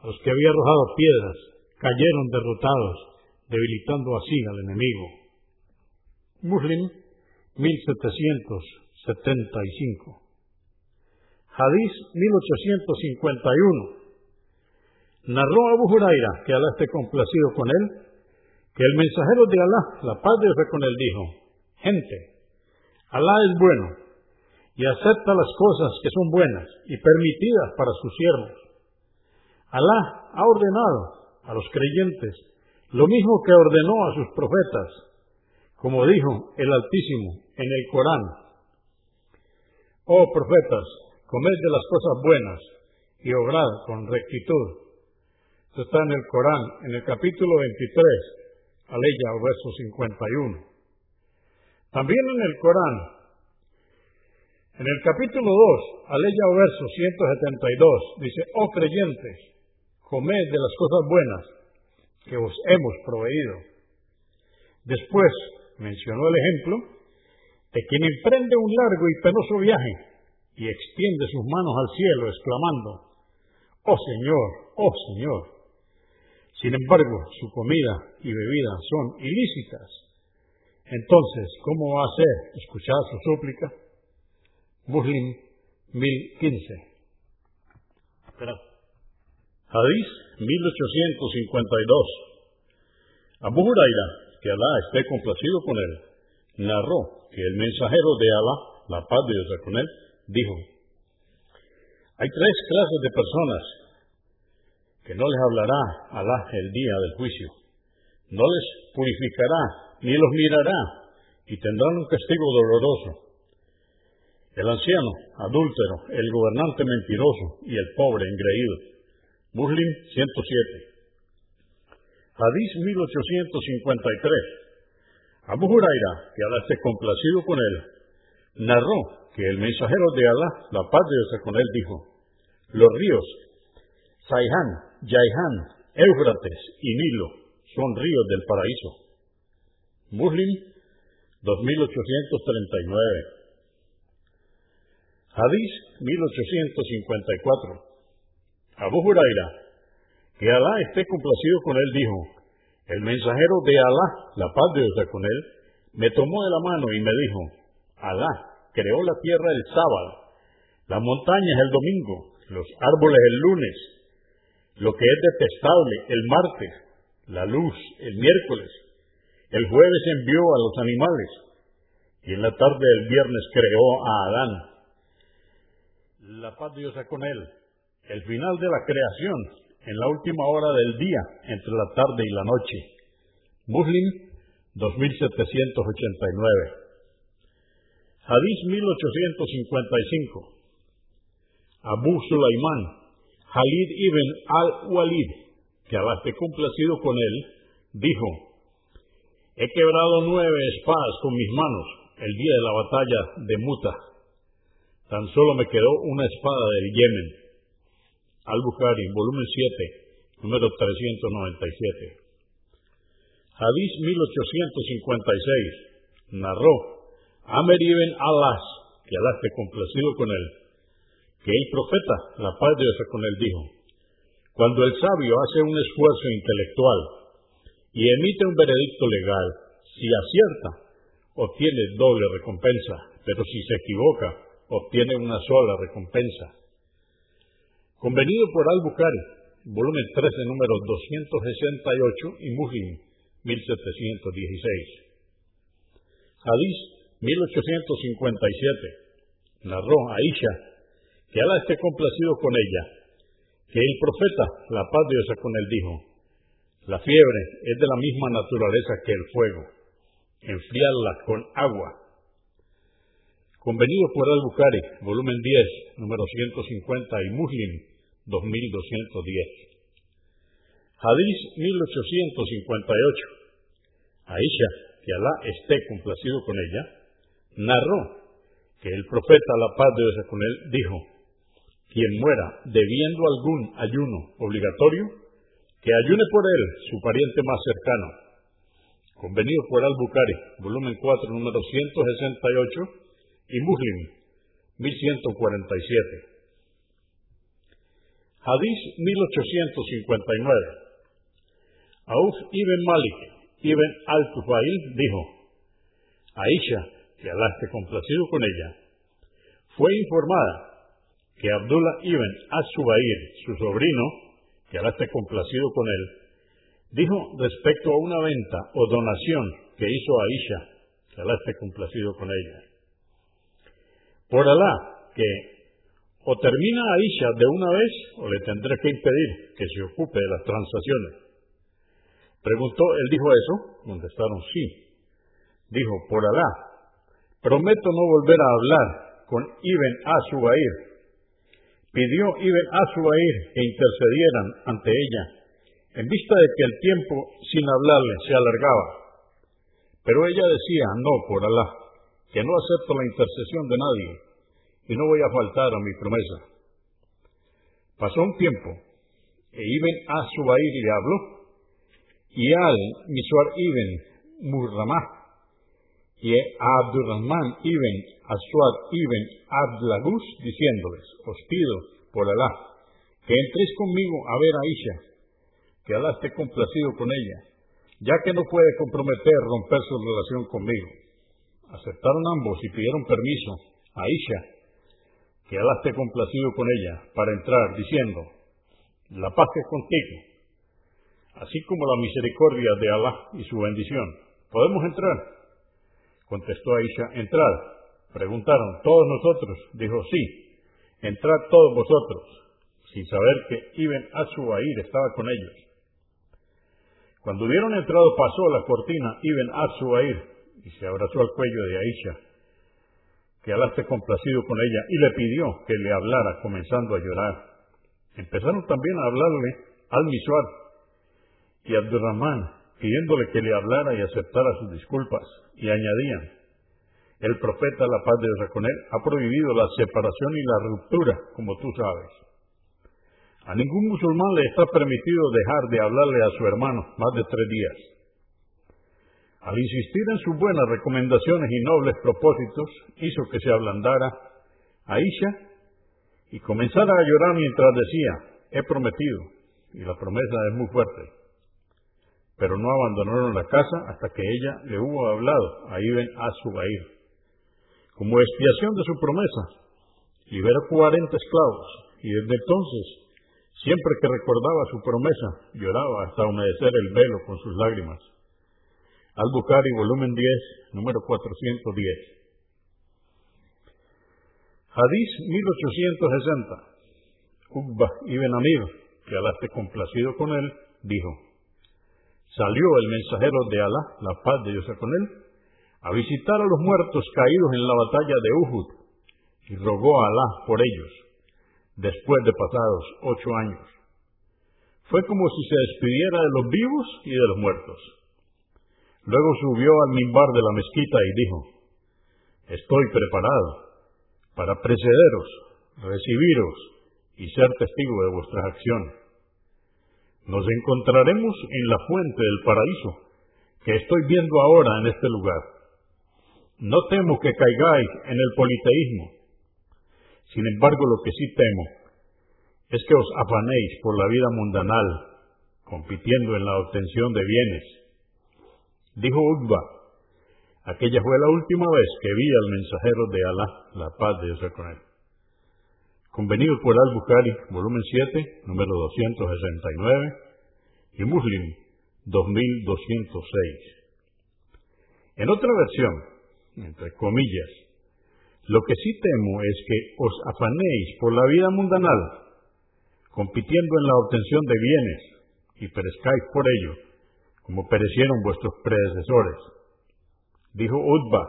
los que había arrojado piedras cayeron derrotados, debilitando así al enemigo. Muslim 1775. Hadís 1851. Narró Abu Huraira, que Alá esté complacido con él, que el mensajero de Alá, la paz de Dios con él, dijo, gente, Alá es bueno y acepta las cosas que son buenas y permitidas para sus siervos. Alá ha ordenado a los creyentes lo mismo que ordenó a sus profetas, como dijo el Altísimo en el Corán. Oh profetas, comed de las cosas buenas y obrad con rectitud está en el Corán, en el capítulo 23, aleya o verso 51. También en el Corán, en el capítulo 2, aleya o verso 172, dice, oh creyentes, comed de las cosas buenas que os hemos proveído. Después mencionó el ejemplo de quien emprende un largo y penoso viaje y extiende sus manos al cielo exclamando, oh Señor, oh Señor, sin embargo, su comida y bebida son ilícitas. Entonces, ¿cómo va a ser escuchar su súplica? Muslim 1015. Hadís 1852. Abu Huraira, que Alá esté complacido con él, narró que el mensajero de Alá, la paz de Dios con él, dijo, hay tres clases de personas que no les hablará Alá el día del juicio. No les purificará, ni los mirará, y tendrán un castigo doloroso. El anciano, adúltero, el gobernante mentiroso y el pobre engreído. Muslim 107. Hadís 1853. Abu Huraira, que Alá esté complacido con él, narró que el mensajero de Alá, la paz de Dios con él, dijo, los ríos Saihan, Yaihan, Éufrates y Nilo son ríos del paraíso. Muslim 2839. Hadís 1854. Abu Huraira, que Alá esté complacido con él, dijo, el mensajero de Alá, la paz de Dios con él, me tomó de la mano y me dijo, Alá creó la tierra el sábado, las montañas el domingo, los árboles el lunes, lo que es detestable el martes, la luz el miércoles, el jueves envió a los animales, y en la tarde del viernes creó a Adán. La paz de Dios con él. El final de la creación, en la última hora del día, entre la tarde y la noche. Muslim 2789. Hadís 1855. Abu Sulaiman, Khalid ibn al-Walid, que Alá esté complacido con él, dijo, He quebrado nueve espadas con mis manos el día de la batalla de Muta. Tan solo me quedó una espada del Yemen. Al-Bukhari, volumen 7, número 397. Hadís 1856 narró Amer ibn Alas, que Alá esté complacido con él, que el profeta, la paz de Dios con él, dijo, cuando el sabio hace un esfuerzo intelectual y emite un veredicto legal, si acierta, obtiene doble recompensa, pero si se equivoca, obtiene una sola recompensa. Convenido por Al-Bukhari, volumen 13, número 268 y Muslim 1716. Hadís 1857. Narró Aisha, que Alá esté complacido con ella, que el profeta, la paz de Dios con él, dijo, la fiebre es de la misma naturaleza que el fuego, enfriarla con agua. Convenido por Al-Bukhari, volumen 10, número 150 y Muslim 2210. Hadís 1858. Aisha, que Alá esté complacido con ella, narró que el profeta, la paz de Dios con él, dijo, quien muera debiendo algún ayuno obligatorio, que ayune por él su pariente más cercano. Convenido por Al-Bukhari, volumen 4, número 168 y Muslim 1147. Hadís 1859. Auf ibn Malik ibn al-Tufail dijo, Aisha, que Alá esté complacido con ella, fue informada que Abdullah ibn as-Subair, su sobrino, que Alá esté complacido con él, dijo respecto a una venta o donación que hizo Aisha, que Alá esté complacido con ella. Por Alá, que o termina Aisha de una vez o le tendré que impedir que se ocupe de las transacciones. Preguntó, él dijo eso, contestaron sí. Dijo, por Alá, prometo no volver a hablar con Ibn Asubair. Pidió Ibn Asubair que intercedieran ante ella, en vista de que el tiempo sin hablarle se alargaba. Pero ella decía, no, por Alá, que no acepto la intercesión de nadie y no voy a faltar a mi promesa. Pasó un tiempo e Ibn Asubair le habló y al Miswar ibn Murramah y a Abdurrahman ibn Aswad ibn Abdlagus diciéndoles, os pido por Alá que entréis conmigo a ver a Aisha, que Alá esté complacido con ella, ya que no puede comprometer romper su relación conmigo. Aceptaron ambos y pidieron permiso a Aisha, que Alá esté complacido con ella, para entrar, diciendo, la paz es contigo así como la misericordia de Alá y su bendición. ¿Podemos entrar? Contestó Aisha, entrad. Preguntaron, ¿todos nosotros? Dijo, sí, entrad todos vosotros, sin saber que Ibn Asubair estaba con ellos. Cuando hubieron entrado pasó la cortina Ibn Asubair y se abrazó al cuello de Aisha, que Alá esté complacido con ella, y le pidió que le hablara, comenzando a llorar. Empezaron también a hablarle al Misuar, y Abdurrahman, pidiéndole que le hablara y aceptara sus disculpas, y añadían, el profeta, la paz de Dios con él, ha prohibido la separación y la ruptura, como tú sabes. A ningún musulmán le está permitido dejar de hablarle a su hermano más de tres días. Al insistir en sus buenas recomendaciones y nobles propósitos, hizo que se ablandara Aisha y comenzara a llorar mientras decía, he prometido, y la promesa es muy fuerte pero no abandonaron la casa hasta que ella le hubo hablado a Ibn Azubair. Como expiación de su promesa, liberó cuarenta esclavos y desde entonces, siempre que recordaba su promesa, lloraba hasta humedecer el velo con sus lágrimas. Al-Bukhari, volumen 10, número 410. Hadís 1860. Uqba ibn Amir, que Alá esté complacido con él, dijo, salió el mensajero de Alá, la paz de Dios con él, a visitar a los muertos caídos en la batalla de Uhud y rogó a Alá por ellos, después de pasados ocho años. Fue como si se despidiera de los vivos y de los muertos. Luego subió al mimbar de la mezquita y dijo, Estoy preparado para precederos, recibiros y ser testigo de vuestras acciones. Nos encontraremos en la fuente del paraíso que estoy viendo ahora en este lugar. No temo que caigáis en el politeísmo. Sin embargo, lo que sí temo es que os afanéis por la vida mundanal, compitiendo en la obtención de bienes. Dijo Udba, Aquella fue la última vez que vi al mensajero de Alá, la paz de Dios con él. Convenido por Al-Bukhari, volumen 7, número 269, y Muslim, 2206. En otra versión, entre comillas, lo que sí temo es que os afanéis por la vida mundanal, compitiendo en la obtención de bienes, y perezcáis por ello, como perecieron vuestros predecesores Dijo Utba,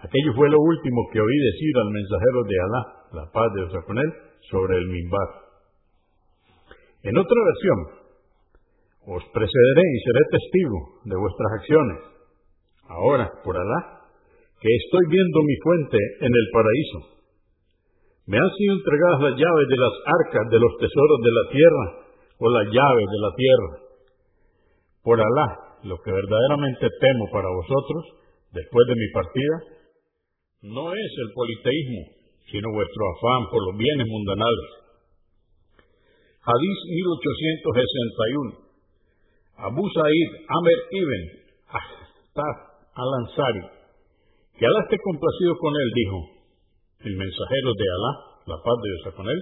aquello fue lo último que oí decir al mensajero de Alá, la paz de Dios con él, sobre el mimbar. En otra versión, os precederé y seré testigo de vuestras acciones. Ahora, por Alá, que estoy viendo mi fuente en el paraíso. Me han sido entregadas las llaves de las arcas de los tesoros de la tierra o las llaves de la tierra. Por Alá, lo que verdaderamente temo para vosotros, después de mi partida, no es el politeísmo, sino vuestro afán por los bienes mundanales. Hadís 1861. Abu Sa'id Amer ibn Ahtaf al-Ansari, que Alá esté complacido con él, dijo, el mensajero de Alá, la paz de Dios con él,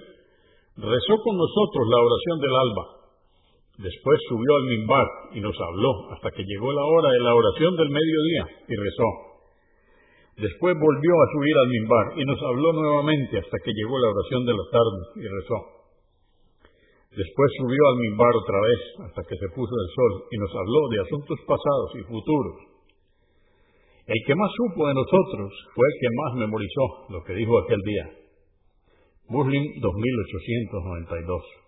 rezó con nosotros la oración del alba Después subió al mimbar y nos habló hasta que llegó la hora de la oración del mediodía y rezó. Después volvió a subir al mimbar y nos habló nuevamente hasta que llegó la oración de la tarde y rezó. Después subió al mimbar otra vez hasta que se puso el sol y nos habló de asuntos pasados y futuros. El que más supo de nosotros fue el que más memorizó lo que dijo aquel día. Muslim 2892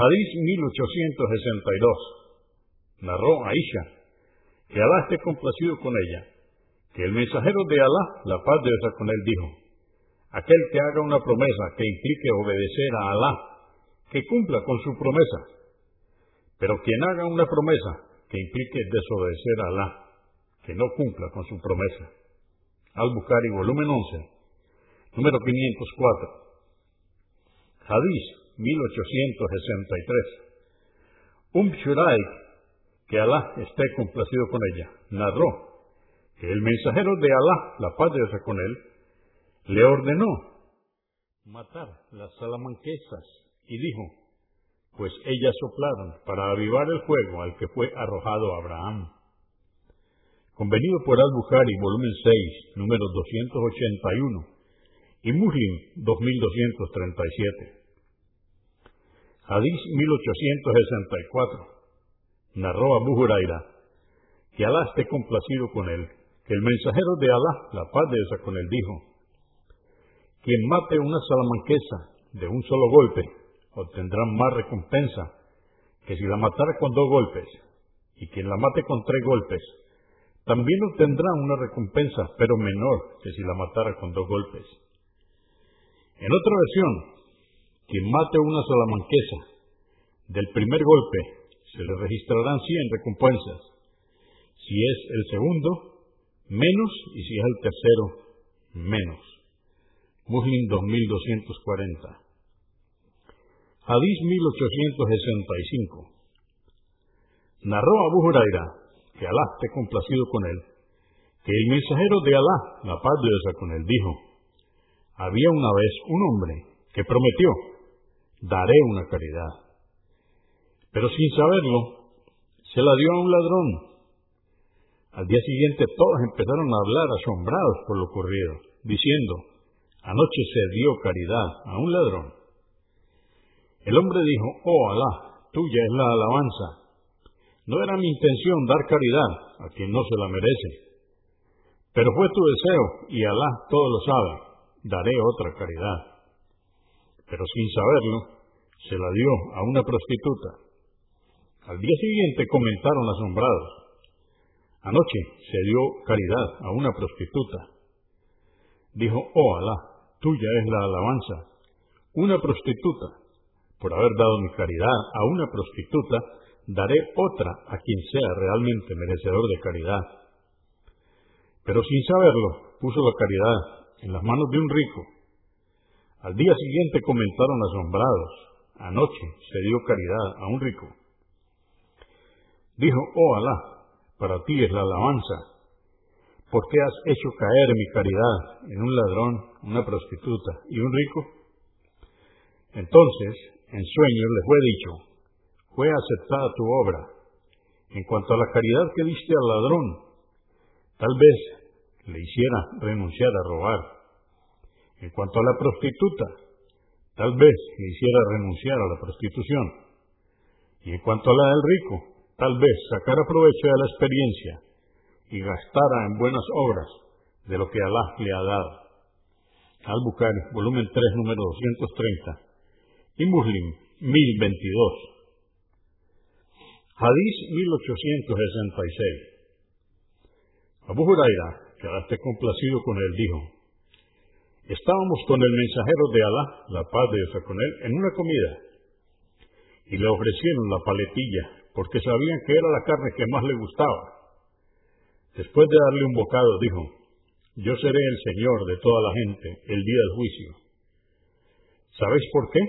Hadís 1862. Narró Aisha, que Alá esté complacido con ella, que el mensajero de Alá, la paz de Dios con él, dijo, aquel que haga una promesa que implique obedecer a Alá, que cumpla con su promesa, pero quien haga una promesa que implique desobedecer a Alá, que no cumpla con su promesa. Al-Bukhari, volumen 11, número 504. Hadís 1863. Um que Alá esté complacido con ella, narró que el mensajero de Alá, la paz de Dios con él, le ordenó matar las salamanquesas y dijo, pues ellas soplaron para avivar el fuego al que fue arrojado Abraham. Convenido por Al-Bukhari, volumen 6, número 281, y Muslim, 2237. Hadís 1864. Narró Abu Huraira, que Alá esté complacido con él, que el mensajero de Alá, la paz de esa con él, dijo, quien mate una salamanquesa de un solo golpe, obtendrá más recompensa que si la matara con dos golpes, y quien la mate con tres golpes, también obtendrá una recompensa, pero menor que si la matara con dos golpes. En otra versión, quien mate una salamanquesa del primer golpe se le registrarán 100 recompensas. Si es el segundo, menos, y si es el tercero, menos. Muslim 2240. Hadís 1865. Narró Abu Huraira, que Alá esté complacido con él, que el mensajero de Alá, la paz de Dios con él, dijo, había una vez un hombre que prometió daré una caridad. Pero sin saberlo, se la dio a un ladrón. Al día siguiente todos empezaron a hablar asombrados por lo ocurrido, diciendo, anoche se dio caridad a un ladrón. El hombre dijo, oh Alá, tuya es la alabanza. No era mi intención dar caridad a quien no se la merece. Pero fue tu deseo, y Alá todo lo sabe, daré otra caridad. Pero sin saberlo, se la dio a una prostituta. Al día siguiente comentaron asombrados. Anoche se dio caridad a una prostituta. Dijo, oh Alá, tuya es la alabanza. Una prostituta. Por haber dado mi caridad a una prostituta, daré otra a quien sea realmente merecedor de caridad. Pero sin saberlo, puso la caridad en las manos de un rico. Al día siguiente comentaron asombrados. Anoche se dio caridad a un rico. Dijo, oh Alá, para ti es la alabanza. ¿Por qué has hecho caer mi caridad en un ladrón, una prostituta y un rico? Entonces, en sueños le fue dicho, fue aceptada tu obra. En cuanto a la caridad que diste al ladrón, tal vez le hiciera renunciar a robar. En cuanto a la prostituta, tal vez le hiciera renunciar a la prostitución. Y en cuanto a la del rico, tal vez sacara provecho de la experiencia y gastara en buenas obras de lo que Alá le ha dado. Al-Bukhari, volumen 3, número 230, y Muslim, 1022. Hadís 1866. Abu Huraira, que esté complacido con él, dijo, Estábamos con el mensajero de Alá, la paz de Dios con él, en una comida, y le ofrecieron la paletilla porque sabían que era la carne que más le gustaba. Después de darle un bocado, dijo, yo seré el Señor de toda la gente el día del juicio. ¿Sabéis por qué?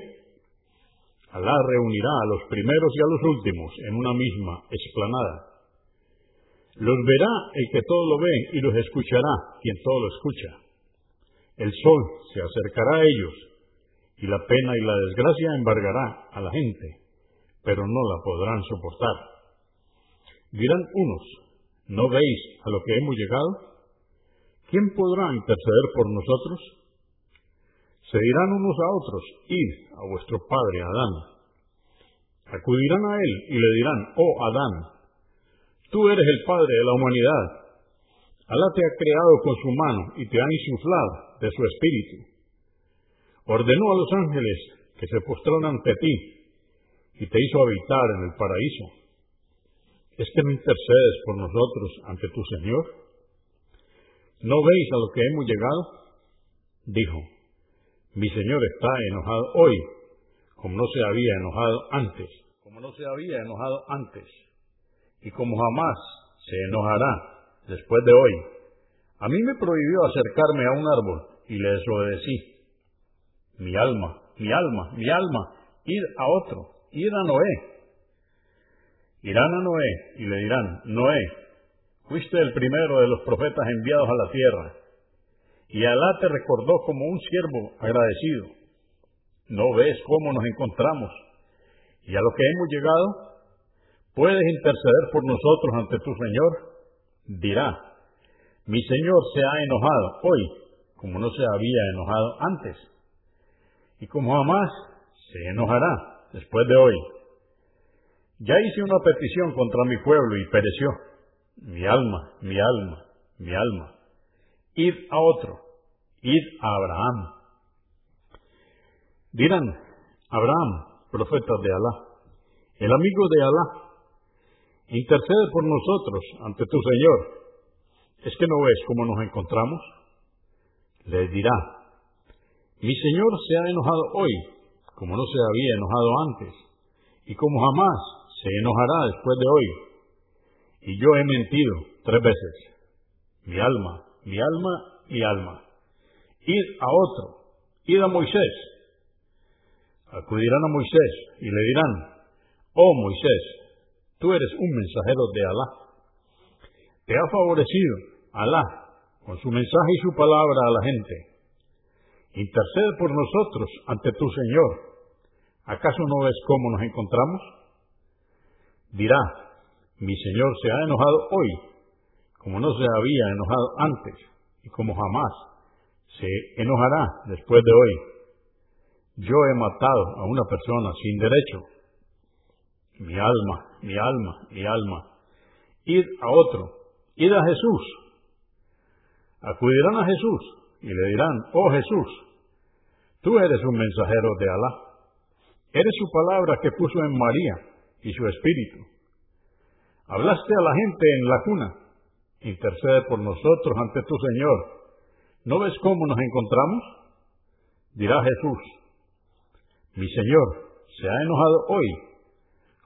Alá reunirá a los primeros y a los últimos en una misma explanada. Los verá el que todo lo ve y los escuchará quien todo lo escucha. El sol se acercará a ellos y la pena y la desgracia embargará a la gente pero no la podrán soportar. Dirán unos, ¿no veis a lo que hemos llegado? ¿Quién podrá interceder por nosotros? Se dirán unos a otros, id a vuestro padre Adán. Acudirán a él y le dirán, oh Adán, tú eres el padre de la humanidad. Alá te ha creado con su mano y te ha insuflado de su espíritu. Ordenó a los ángeles que se postraran ante ti y te hizo habitar en el paraíso. ¿Es que no intercedes por nosotros ante tu Señor? ¿No veis a lo que hemos llegado? Dijo, mi Señor está enojado hoy, como no se había enojado antes, como no se había enojado antes, y como jamás se enojará después de hoy. A mí me prohibió acercarme a un árbol y le desobedecí. Mi alma, mi alma, mi alma, ir a otro ir a Noé. Irán a Noé y le dirán, Noé, fuiste el primero de los profetas enviados a la tierra, y Alá te recordó como un siervo agradecido. ¿No ves cómo nos encontramos? Y a lo que hemos llegado, ¿puedes interceder por nosotros ante tu Señor? Dirá, mi Señor se ha enojado hoy, como no se había enojado antes, y como jamás se enojará después de hoy. Ya hice una petición contra mi pueblo y pereció. Mi alma, mi alma, mi alma. Id a otro, id a Abraham. Dirán, Abraham, profeta de Alá, el amigo de Alá, intercede por nosotros ante tu Señor. ¿Es que no ves cómo nos encontramos? Le dirá, mi Señor se ha enojado hoy como no se había enojado antes, y como jamás se enojará después de hoy. Y yo he mentido tres veces. Mi alma, mi alma, mi alma. Id a otro, id a Moisés. Acudirán a Moisés y le dirán, oh Moisés, tú eres un mensajero de Alá. Te ha favorecido Alá con su mensaje y su palabra a la gente. Intercede por nosotros ante tu Señor ¿Acaso no ves cómo nos encontramos? Dirá, mi Señor se ha enojado hoy, como no se había enojado antes, y como jamás se enojará después de hoy. Yo he matado a una persona sin derecho. Mi alma, mi alma, mi alma. Id a otro, id a Jesús. Acudirán a Jesús y le dirán, oh Jesús, tú eres un mensajero de Alá. Eres su palabra que puso en María y su espíritu. Hablaste a la gente en la cuna. Intercede por nosotros ante tu Señor. ¿No ves cómo nos encontramos? Dirá Jesús, mi Señor se ha enojado hoy,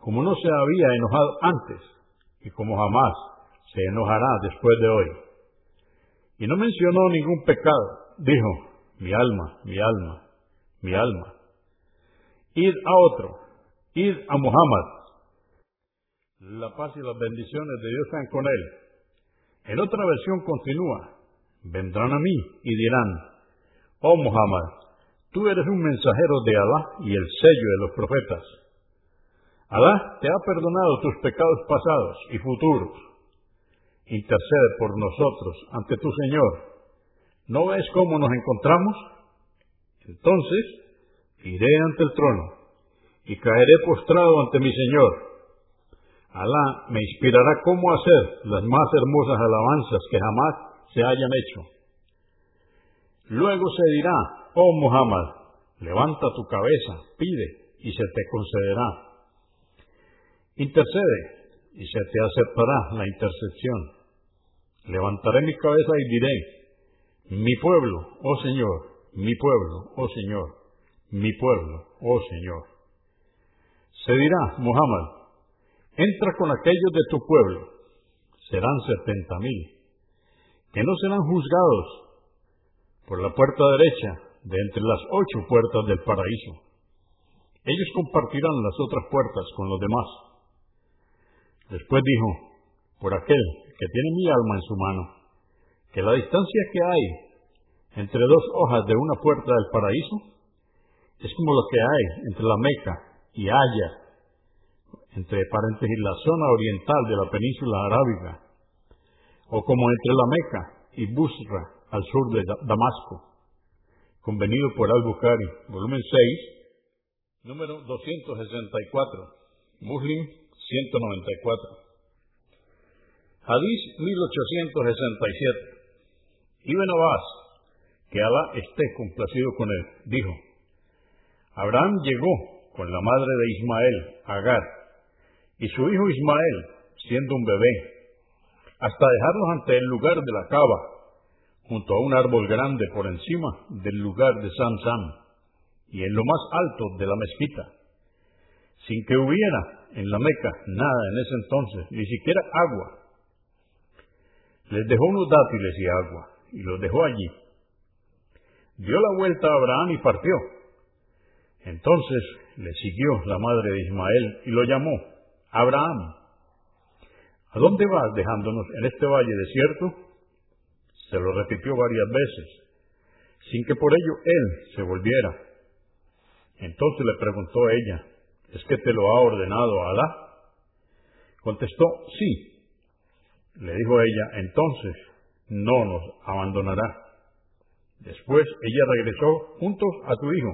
como no se había enojado antes, y como jamás se enojará después de hoy. Y no mencionó ningún pecado, dijo, mi alma, mi alma, mi alma. Id a otro, id a Muhammad. La paz y las bendiciones de Dios sean con él. En otra versión continúa, vendrán a mí y dirán, oh Muhammad, Tú eres un mensajero de Alá y el sello de los profetas. Alá te ha perdonado tus pecados pasados y futuros. Intercede por nosotros ante tu Señor. ¿No ves cómo nos encontramos? Entonces iré ante el trono y caeré postrado ante mi Señor. Alá me inspirará cómo hacer las más hermosas alabanzas que jamás se hayan hecho. Luego se dirá, Oh Muhammad, levanta tu cabeza, pide y se te concederá. Intercede y se te aceptará la intercesión. Levantaré mi cabeza y diré, mi pueblo, oh Señor, mi pueblo, oh Señor, mi pueblo, oh Señor. Se dirá, Muhammad, entra con aquellos de tu pueblo, serán setenta mil, que no serán juzgados por la puerta derecha, de entre las ocho puertas del paraíso. Ellos compartirán las otras puertas con los demás. Después dijo, por aquel que tiene mi alma en su mano, que la distancia que hay entre dos hojas de una puerta del paraíso es como lo que hay entre la Meca y Haya, entre paréntesis la zona oriental de la península arábiga, o como entre la Meca y Busra al sur de Damasco convenido por Al-Bukhari, volumen 6, número 264, Muslim 194. Hadís 1867. Ibn Abbas, que Alá esté complacido con él, dijo, Abraham llegó con la madre de Ismael, Agar, y su hijo Ismael, siendo un bebé, hasta dejarlos ante el lugar de la cava, junto a un árbol grande por encima del lugar de Sam Sam y en lo más alto de la mezquita, sin que hubiera en la Meca nada en ese entonces, ni siquiera agua. Les dejó unos dátiles y agua y los dejó allí. Dio la vuelta a Abraham y partió. Entonces le siguió la madre de Ismael y lo llamó, Abraham, ¿a dónde vas dejándonos en este valle desierto? Se lo repitió varias veces, sin que por ello él se volviera. Entonces le preguntó ella, ¿es que te lo ha ordenado Alá? Contestó, sí. Le dijo ella, entonces no nos abandonará. Después ella regresó juntos a su hijo,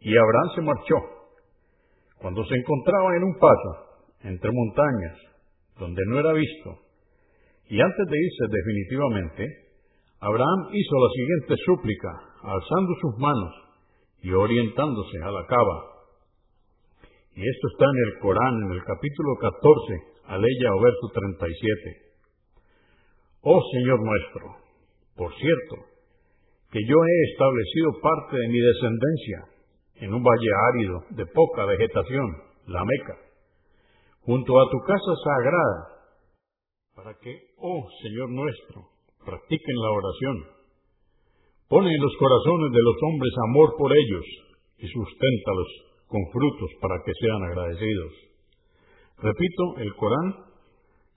y Abraham se marchó. Cuando se encontraba en un paso, entre montañas, donde no era visto, y antes de irse definitivamente, Abraham hizo la siguiente súplica, alzando sus manos y orientándose a la cava. Y esto está en el Corán, en el capítulo 14, aleya o verso 37. Oh Señor nuestro, por cierto, que yo he establecido parte de mi descendencia en un valle árido de poca vegetación, la Meca, junto a tu casa sagrada, para que, oh Señor nuestro, practiquen la oración. Pone en los corazones de los hombres amor por ellos y susténtalos con frutos para que sean agradecidos. Repito, el Corán,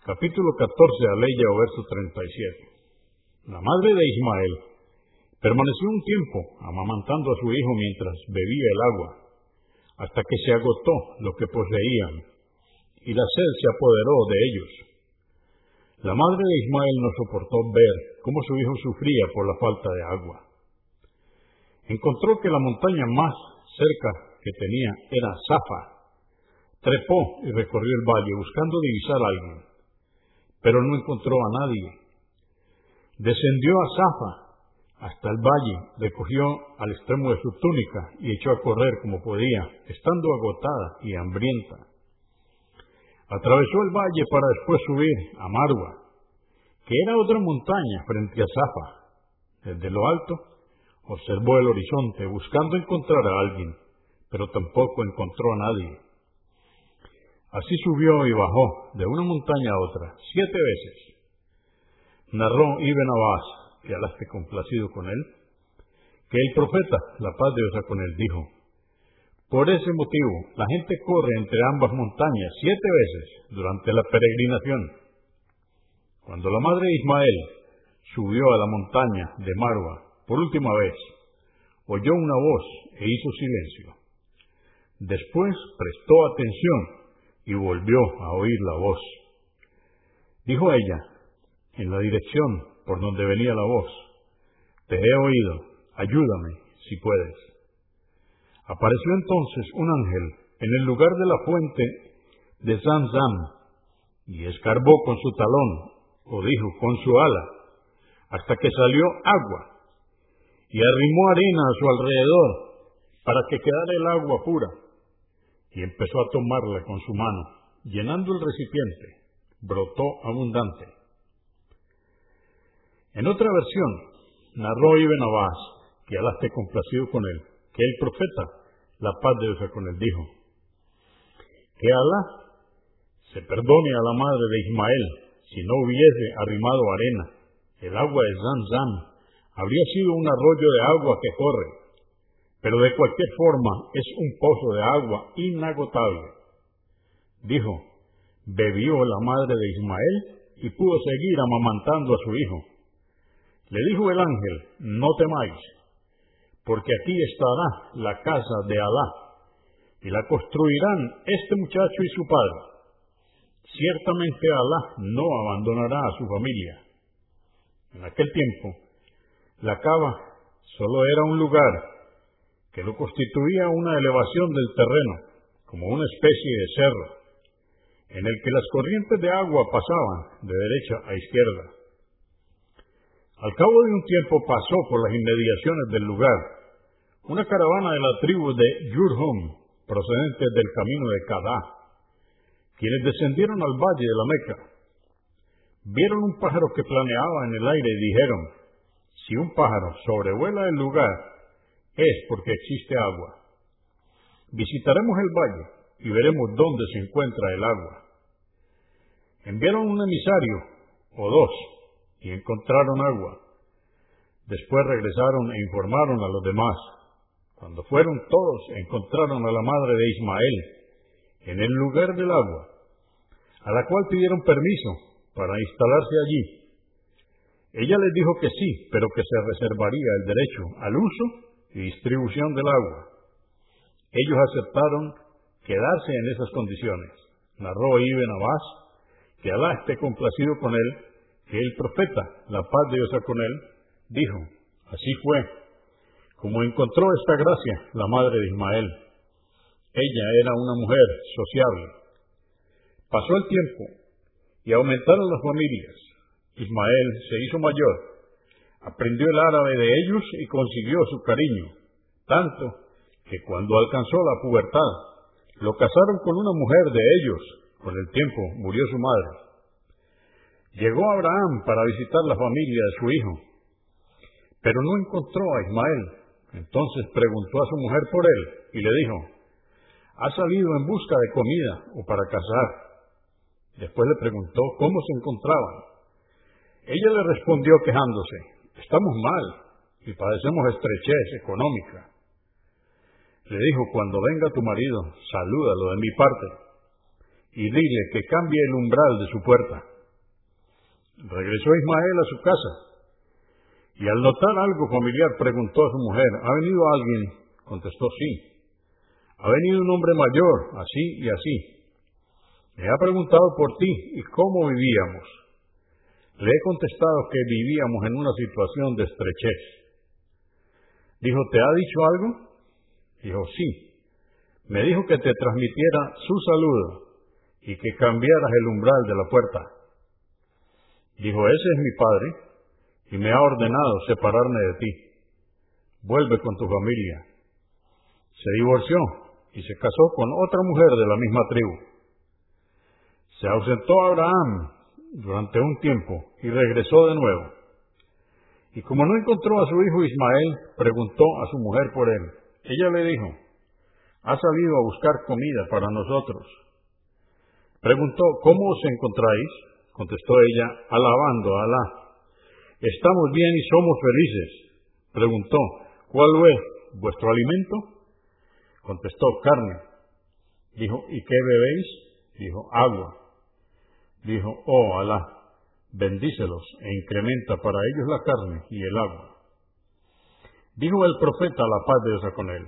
capítulo 14, aleya o verso 37. La madre de Ismael permaneció un tiempo amamantando a su hijo mientras bebía el agua, hasta que se agotó lo que poseían, y la sed se apoderó de ellos. La madre de Ismael no soportó ver cómo su hijo sufría por la falta de agua. Encontró que la montaña más cerca que tenía era Zafa. Trepó y recorrió el valle buscando divisar a alguien, pero no encontró a nadie. Descendió a Zafa hasta el valle, recogió al extremo de su túnica y echó a correr como podía, estando agotada y hambrienta. Atravesó el valle para después subir a Marwa, que era otra montaña frente a Zafa. Desde lo alto observó el horizonte buscando encontrar a alguien, pero tampoco encontró a nadie. Así subió y bajó de una montaña a otra, siete veces. Narró Ibn Abbas, que Alá esté complacido con él, que el profeta, la paz de Dios con él, dijo, por ese motivo, la gente corre entre ambas montañas siete veces durante la peregrinación. Cuando la madre Ismael subió a la montaña de Marwa por última vez, oyó una voz e hizo silencio. Después prestó atención y volvió a oír la voz. Dijo ella, en la dirección por donde venía la voz, Te he oído, ayúdame si puedes. Apareció entonces un ángel en el lugar de la fuente de Zamzam y escarbó con su talón, o dijo, con su ala, hasta que salió agua y arrimó arena a su alrededor para que quedara el agua pura y empezó a tomarla con su mano, llenando el recipiente, brotó abundante. En otra versión, narró Ibn Abbas, que Alá esté complacido con él, que el profeta, la paz de Dios con él, dijo, que Alá se perdone a la madre de Ismael si no hubiese arrimado arena. El agua de Zam habría sido un arroyo de agua que corre, pero de cualquier forma es un pozo de agua inagotable. Dijo, bebió la madre de Ismael y pudo seguir amamantando a su hijo. Le dijo el ángel, no temáis, porque aquí estará la casa de Alá, y la construirán este muchacho y su padre. Ciertamente Alá no abandonará a su familia. En aquel tiempo, la cava solo era un lugar que lo constituía una elevación del terreno, como una especie de cerro, en el que las corrientes de agua pasaban de derecha a izquierda. Al cabo de un tiempo pasó por las inmediaciones del lugar una caravana de la tribu de Yurhum, procedentes del camino de Kadá, quienes descendieron al valle de la Meca. Vieron un pájaro que planeaba en el aire y dijeron, si un pájaro sobrevuela el lugar, es porque existe agua. Visitaremos el valle y veremos dónde se encuentra el agua. Enviaron un emisario o dos y encontraron agua. Después regresaron e informaron a los demás. Cuando fueron todos, encontraron a la madre de Ismael en el lugar del agua, a la cual pidieron permiso para instalarse allí. Ella les dijo que sí, pero que se reservaría el derecho al uso y distribución del agua. Ellos aceptaron quedarse en esas condiciones. Narró Ibn Abbas que Alá esté complacido con él, que el profeta, la paz de Dios con él, dijo, así fue como encontró esta gracia la madre de Ismael. Ella era una mujer sociable. Pasó el tiempo y aumentaron las familias. Ismael se hizo mayor, aprendió el árabe de ellos y consiguió su cariño, tanto que cuando alcanzó la pubertad, lo casaron con una mujer de ellos. Con el tiempo murió su madre. Llegó Abraham para visitar la familia de su hijo, pero no encontró a Ismael entonces preguntó a su mujer por él y le dijo, ¿ha salido en busca de comida o para cazar? Después le preguntó cómo se encontraban. Ella le respondió quejándose, estamos mal y padecemos estrechez económica. Le dijo, cuando venga tu marido, salúdalo de mi parte y dile que cambie el umbral de su puerta. Regresó Ismael a su casa y al notar algo familiar preguntó a su mujer, ¿ha venido alguien? Contestó sí. Ha venido un hombre mayor, así y así. Me ha preguntado por ti y cómo vivíamos. Le he contestado que vivíamos en una situación de estrechez. Dijo, ¿te ha dicho algo? Dijo, sí. Me dijo que te transmitiera su saludo y que cambiaras el umbral de la puerta. Dijo, ese es mi padre y me ha ordenado separarme de ti. Vuelve con tu familia. Se divorció y se casó con otra mujer de la misma tribu. Se ausentó Abraham durante un tiempo y regresó de nuevo. Y como no encontró a su hijo Ismael, preguntó a su mujer por él. Ella le dijo, ha salido a buscar comida para nosotros. Preguntó, ¿cómo os encontráis? Contestó ella, alabando a Alá. Estamos bien y somos felices. Preguntó, ¿cuál es vuestro alimento? Contestó, carne. Dijo, ¿y qué bebéis? Dijo, agua dijo, oh Alá, bendícelos e incrementa para ellos la carne y el agua. Dijo el profeta, la paz de Dios con él,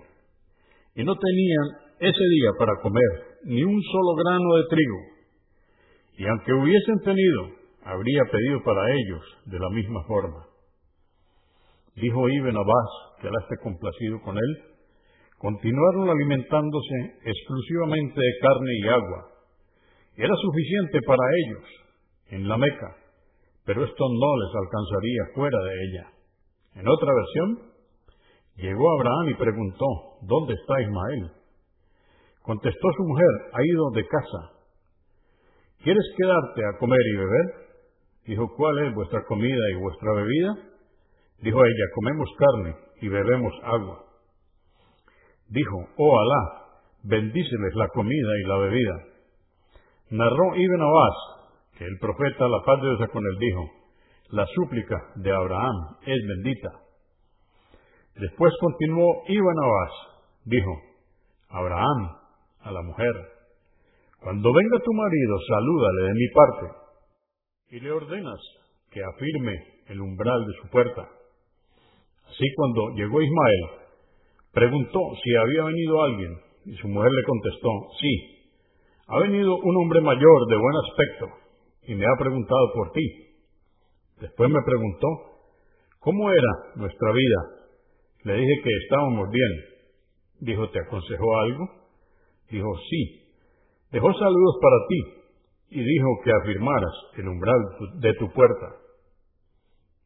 y no tenían ese día para comer ni un solo grano de trigo, y aunque hubiesen tenido, habría pedido para ellos de la misma forma. Dijo Ibn Abbas, que Alá esté complacido con él, continuaron alimentándose exclusivamente de carne y agua, era suficiente para ellos en la Meca, pero esto no les alcanzaría fuera de ella. En otra versión, llegó Abraham y preguntó, ¿dónde está Ismael? Contestó su mujer, ha ido de casa. ¿Quieres quedarte a comer y beber? Dijo, ¿cuál es vuestra comida y vuestra bebida? Dijo ella, comemos carne y bebemos agua. Dijo, oh Alá, bendíceles la comida y la bebida. Narró Ibn Abbas que el profeta, la paz de Dios con él, dijo, la súplica de Abraham es bendita. Después continuó Ibn Abbas, dijo, Abraham, a la mujer, cuando venga tu marido, salúdale de mi parte y le ordenas que afirme el umbral de su puerta. Así cuando llegó Ismael, preguntó si había venido alguien y su mujer le contestó, sí, ha venido un hombre mayor de buen aspecto y me ha preguntado por ti. Después me preguntó cómo era nuestra vida. Le dije que estábamos bien. Dijo, ¿te aconsejó algo? Dijo, sí. Dejó saludos para ti y dijo que afirmaras el umbral de tu puerta.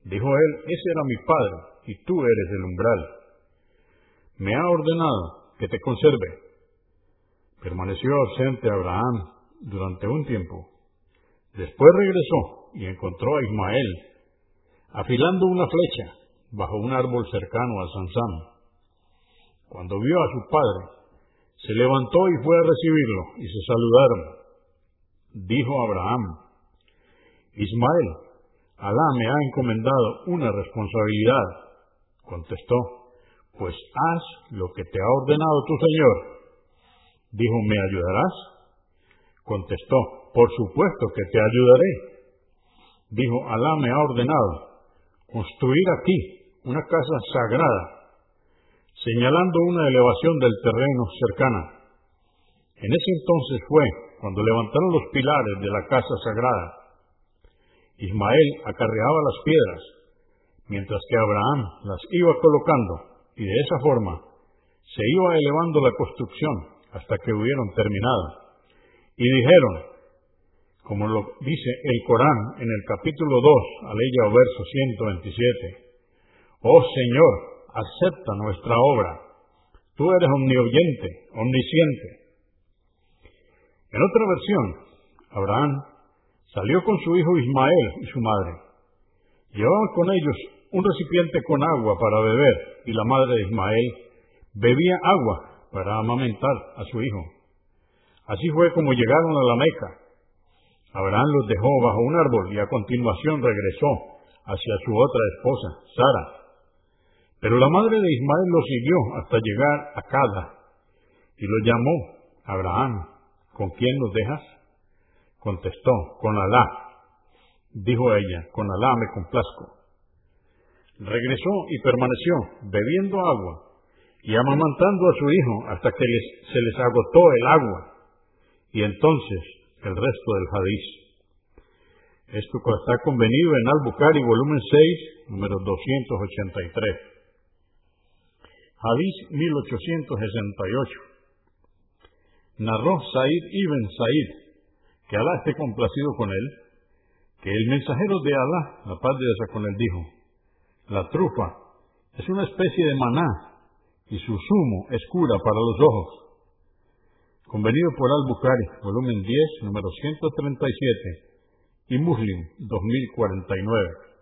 Dijo él, ese era mi padre y tú eres el umbral. Me ha ordenado que te conserve Permaneció ausente Abraham durante un tiempo. Después regresó y encontró a Ismael afilando una flecha bajo un árbol cercano a Sansán. Cuando vio a su padre, se levantó y fue a recibirlo y se saludaron. Dijo Abraham, Ismael, Alá me ha encomendado una responsabilidad. Contestó, pues haz lo que te ha ordenado tu Señor Dijo, ¿me ayudarás? Contestó, por supuesto que te ayudaré. Dijo, Alá me ha ordenado construir aquí una casa sagrada, señalando una elevación del terreno cercana. En ese entonces fue cuando levantaron los pilares de la casa sagrada. Ismael acarreaba las piedras, mientras que Abraham las iba colocando, y de esa forma se iba elevando la construcción hasta que hubieron terminado. Y dijeron, como lo dice el Corán en el capítulo 2, aleya o verso 127, Oh Señor, acepta nuestra obra. Tú eres omnioyente, omnisciente. En otra versión, Abraham salió con su hijo Ismael y su madre. Llevaban con ellos un recipiente con agua para beber y la madre de Ismael bebía agua para amamentar a su hijo. Así fue como llegaron a la Meca. Abraham los dejó bajo un árbol y a continuación regresó hacia su otra esposa, Sara. Pero la madre de Ismael lo siguió hasta llegar a Cada y lo llamó Abraham. ¿Con quién nos dejas? Contestó, con Alá. Dijo ella, con Alá me complazco. Regresó y permaneció bebiendo agua y amamantando a su hijo hasta que se les agotó el agua. Y entonces el resto del hadís. Esto está convenido en Al-Bukhari, volumen 6, número 283. Hadís 1868. Narró Said ibn Said, que Alá esté complacido con él, que el mensajero de Alá, la paz de Dios con él, dijo, la trufa es una especie de maná y su zumo es cura para los ojos. Convenido por Al-Bukhari, volumen 10, número 137, y Muslim, 2049.